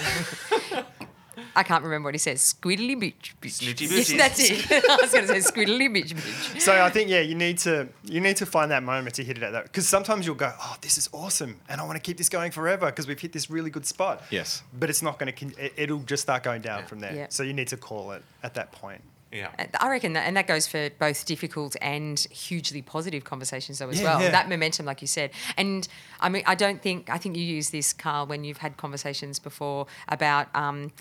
Speaker 4: I can't remember what he says. Squiddly bitch, bitch.
Speaker 1: Snoochie
Speaker 4: Yes,
Speaker 1: boochies.
Speaker 4: that's it. [LAUGHS] I was going to say squiddly bitch, bitch.
Speaker 3: So I think yeah, you need to you need to find that moment to hit it at that because sometimes you'll go, oh, this is awesome, and I want to keep this going forever because we've hit this really good spot.
Speaker 2: Yes.
Speaker 3: But it's not going to. Con- it, it'll just start going down
Speaker 1: Yeah.
Speaker 3: from there.
Speaker 4: Yeah.
Speaker 3: So you need to call it at that point.
Speaker 1: Yeah.
Speaker 4: I reckon that, and that goes for both difficult and hugely positive conversations though as
Speaker 3: Yeah,
Speaker 4: well.
Speaker 3: yeah.
Speaker 4: That momentum, like you said, and I mean, I don't think I think you use this, Carl, when you've had conversations before about um,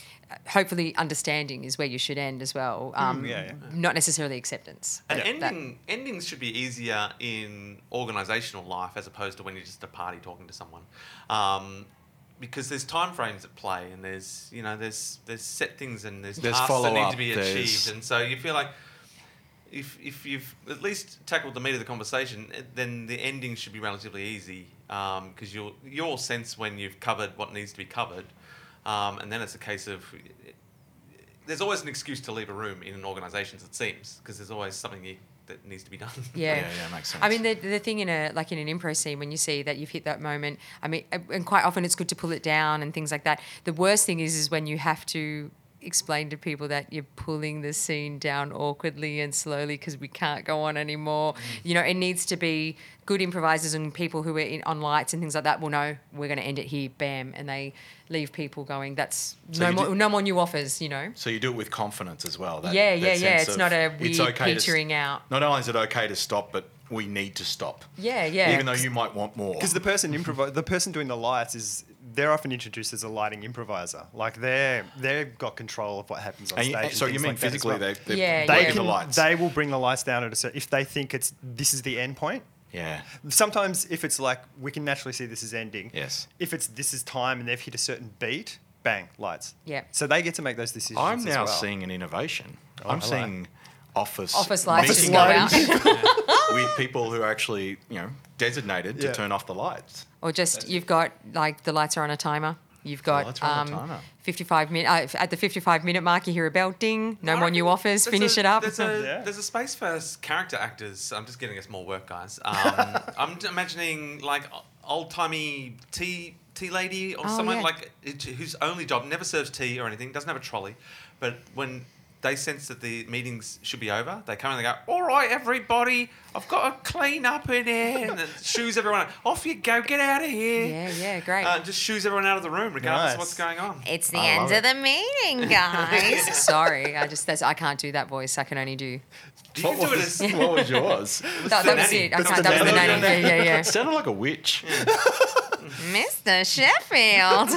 Speaker 4: hopefully understanding is where you should end as well. Um,
Speaker 3: Mm, yeah, yeah.
Speaker 4: Not necessarily acceptance.
Speaker 1: And
Speaker 4: That- that-
Speaker 1: ending endings should be easier in organisational life as opposed to when you're just a party talking to someone, um, because there's time frames at play and there's you know there's there's set things and there's,
Speaker 2: There's
Speaker 1: tasks that need to be
Speaker 2: there's-
Speaker 1: achieved, and so you feel like. If, if you've at least tackled the meat of the conversation, eh, then the ending should be relatively easy because you'll you'll sense when you've covered what needs to be covered, um, and then it's a case of there's always an excuse to leave a room in an organisation, it seems, because there's always something you that needs to be done.
Speaker 4: Yeah. [LAUGHS]
Speaker 2: Yeah, yeah, makes
Speaker 4: I mean, the, the thing in a like in an improv scene when you see that you've hit that moment. I mean, and quite often it's good to pull it down and things like that. The worst thing is is when you have to explain to people that you're pulling the scene down awkwardly and slowly because we can't go on anymore. Mm. You know, it needs to be good improvisers and people who are in, on lights and things like that will know we're going to end it here, bam, and they leave people going. That's
Speaker 2: So
Speaker 4: no more,
Speaker 2: do-
Speaker 4: no more new offers. You know.
Speaker 2: So you do it with confidence as well. That,
Speaker 4: Yeah,
Speaker 2: that
Speaker 4: yeah, yeah. It's
Speaker 2: of
Speaker 4: not a
Speaker 2: it's
Speaker 4: weird
Speaker 2: okay to
Speaker 4: out.
Speaker 2: Not only is it okay to stop, but we need to stop.
Speaker 4: Yeah, yeah.
Speaker 2: Even though you might want more.
Speaker 3: Because the person improv, the person doing the lights is they're often introduced as a lighting improviser. Like they're they've got control of what happens on
Speaker 2: And
Speaker 3: stage.
Speaker 2: and
Speaker 3: and
Speaker 2: so you mean
Speaker 3: like
Speaker 2: physically
Speaker 3: well.
Speaker 2: they, they,
Speaker 4: Yeah,
Speaker 2: they
Speaker 3: they
Speaker 4: yeah.
Speaker 3: can
Speaker 2: the lights.
Speaker 3: they will bring the lights down at a certain if they think it's this is the end point.
Speaker 2: yeah.
Speaker 3: Sometimes if it's like we can naturally see this is ending.
Speaker 2: Yes.
Speaker 3: If it's this is time and they've hit a certain beat, bang, lights.
Speaker 4: Yeah.
Speaker 3: So they get to make those decisions.
Speaker 2: I'm
Speaker 3: as
Speaker 2: now
Speaker 3: well.
Speaker 2: seeing an innovation.
Speaker 3: Oh,
Speaker 2: I'm
Speaker 3: hello.
Speaker 2: seeing office
Speaker 4: Office lights
Speaker 3: Office
Speaker 4: just go out. [LAUGHS]
Speaker 2: with people who are actually, you know, designated to turn off the lights.
Speaker 4: Or just you've got like the lights are on a timer. You've got
Speaker 2: lights are on a
Speaker 4: um,
Speaker 2: timer.
Speaker 4: 55 minute uh, at the 55 minute mark. You hear a bell ding. No more new offers.
Speaker 1: There's
Speaker 4: Finish
Speaker 1: a-
Speaker 4: it up.
Speaker 1: There's a, [LAUGHS]
Speaker 3: Yeah.
Speaker 1: there's a space for s- character actors. I'm just getting us more work, guys. Um, [LAUGHS] I'm imagining like old timey tea tea lady or
Speaker 4: Oh,
Speaker 1: someone
Speaker 4: yeah.
Speaker 1: like it- whose only job never serves tea or anything, doesn't have a trolley, but when they sense that the meetings should be over, they come and they go, "All right, everybody, I've got to clean up in here," and then [LAUGHS] shoos everyone. Off you go, get out of here.
Speaker 4: yeah, yeah, great.
Speaker 1: Uh, just shoos everyone out of the room, regardless of what's going on.
Speaker 4: it's the
Speaker 2: I
Speaker 4: end of
Speaker 2: it.
Speaker 4: the meeting, [LAUGHS] guys. Sorry, I just that's, I can't do that voice. I can only do.
Speaker 1: You can do it as [LAUGHS]
Speaker 2: what was yours?
Speaker 4: That,
Speaker 1: the
Speaker 4: that was it. I
Speaker 1: That's
Speaker 4: can't, that was the
Speaker 3: nanny.
Speaker 4: nanny. Yeah, yeah, yeah.
Speaker 2: It sounded like a witch.
Speaker 4: Mr. Sheffield.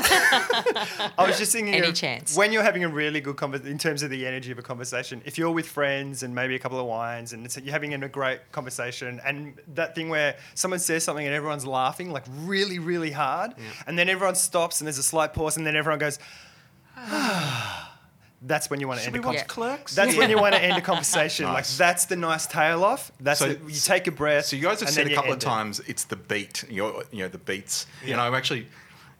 Speaker 3: I was just thinking
Speaker 4: Any
Speaker 3: of
Speaker 4: chance.
Speaker 3: when you're having a really good conversation in terms of the energy of a conversation. If you're with friends and maybe a couple of wines and it's, you're having a great conversation, and that thing where someone says something and everyone's laughing like really, really hard, and then everyone stops and there's a slight pause, and then everyone goes. That's when you want to
Speaker 1: Should
Speaker 3: end
Speaker 1: we
Speaker 3: a conversation.
Speaker 1: Clerks?
Speaker 3: That's when you want to end a conversation. Like [LAUGHS] that's the nice tail off. That's
Speaker 2: So-
Speaker 3: the, you take a breath.
Speaker 2: So you guys have said a couple of
Speaker 3: end it.
Speaker 2: times it's the beat, you you know, the beats. You know, I'm actually,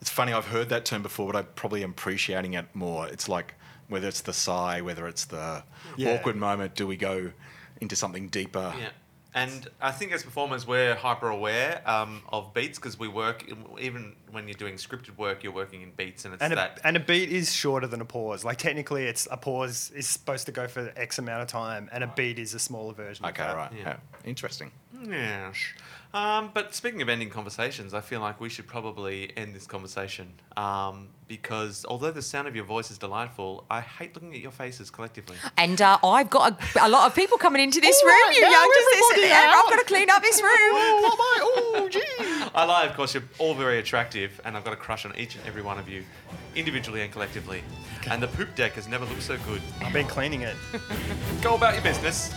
Speaker 2: it's funny, I've heard that term before, but I'm probably appreciating it more. It's like whether it's the sigh, whether it's the
Speaker 3: Yeah.
Speaker 2: awkward moment, do we go into something deeper?
Speaker 1: Yeah. And I think as performers, we're hyper aware um, of beats because we work, in, even when you're doing scripted work, you're working in beats and it's
Speaker 3: And a,
Speaker 1: that.
Speaker 3: and a beat is shorter than a pause. Like technically, it's a pause is supposed to go for X amount of time, and a beat is a smaller version. of
Speaker 2: Okay,
Speaker 3: that.
Speaker 2: right.
Speaker 1: Yeah.
Speaker 2: Yeah. Interesting.
Speaker 1: Yes. Um, but speaking of ending conversations, I feel like we should probably end this conversation um, because although the sound of your voice is delightful, I hate looking at your faces collectively.
Speaker 4: And uh, I've got a, a lot of people coming into this
Speaker 2: All
Speaker 4: room,
Speaker 2: right,
Speaker 4: you
Speaker 2: now
Speaker 4: youngsters.
Speaker 2: everybody
Speaker 4: I've got to clean up this room.
Speaker 2: oh, gee. [LAUGHS]
Speaker 1: I lie, of course, you're all very attractive, and I've got a crush on each and every one of you, individually and collectively. And the poop deck has never looked so good.
Speaker 3: I've been cleaning it.
Speaker 1: Go about your business.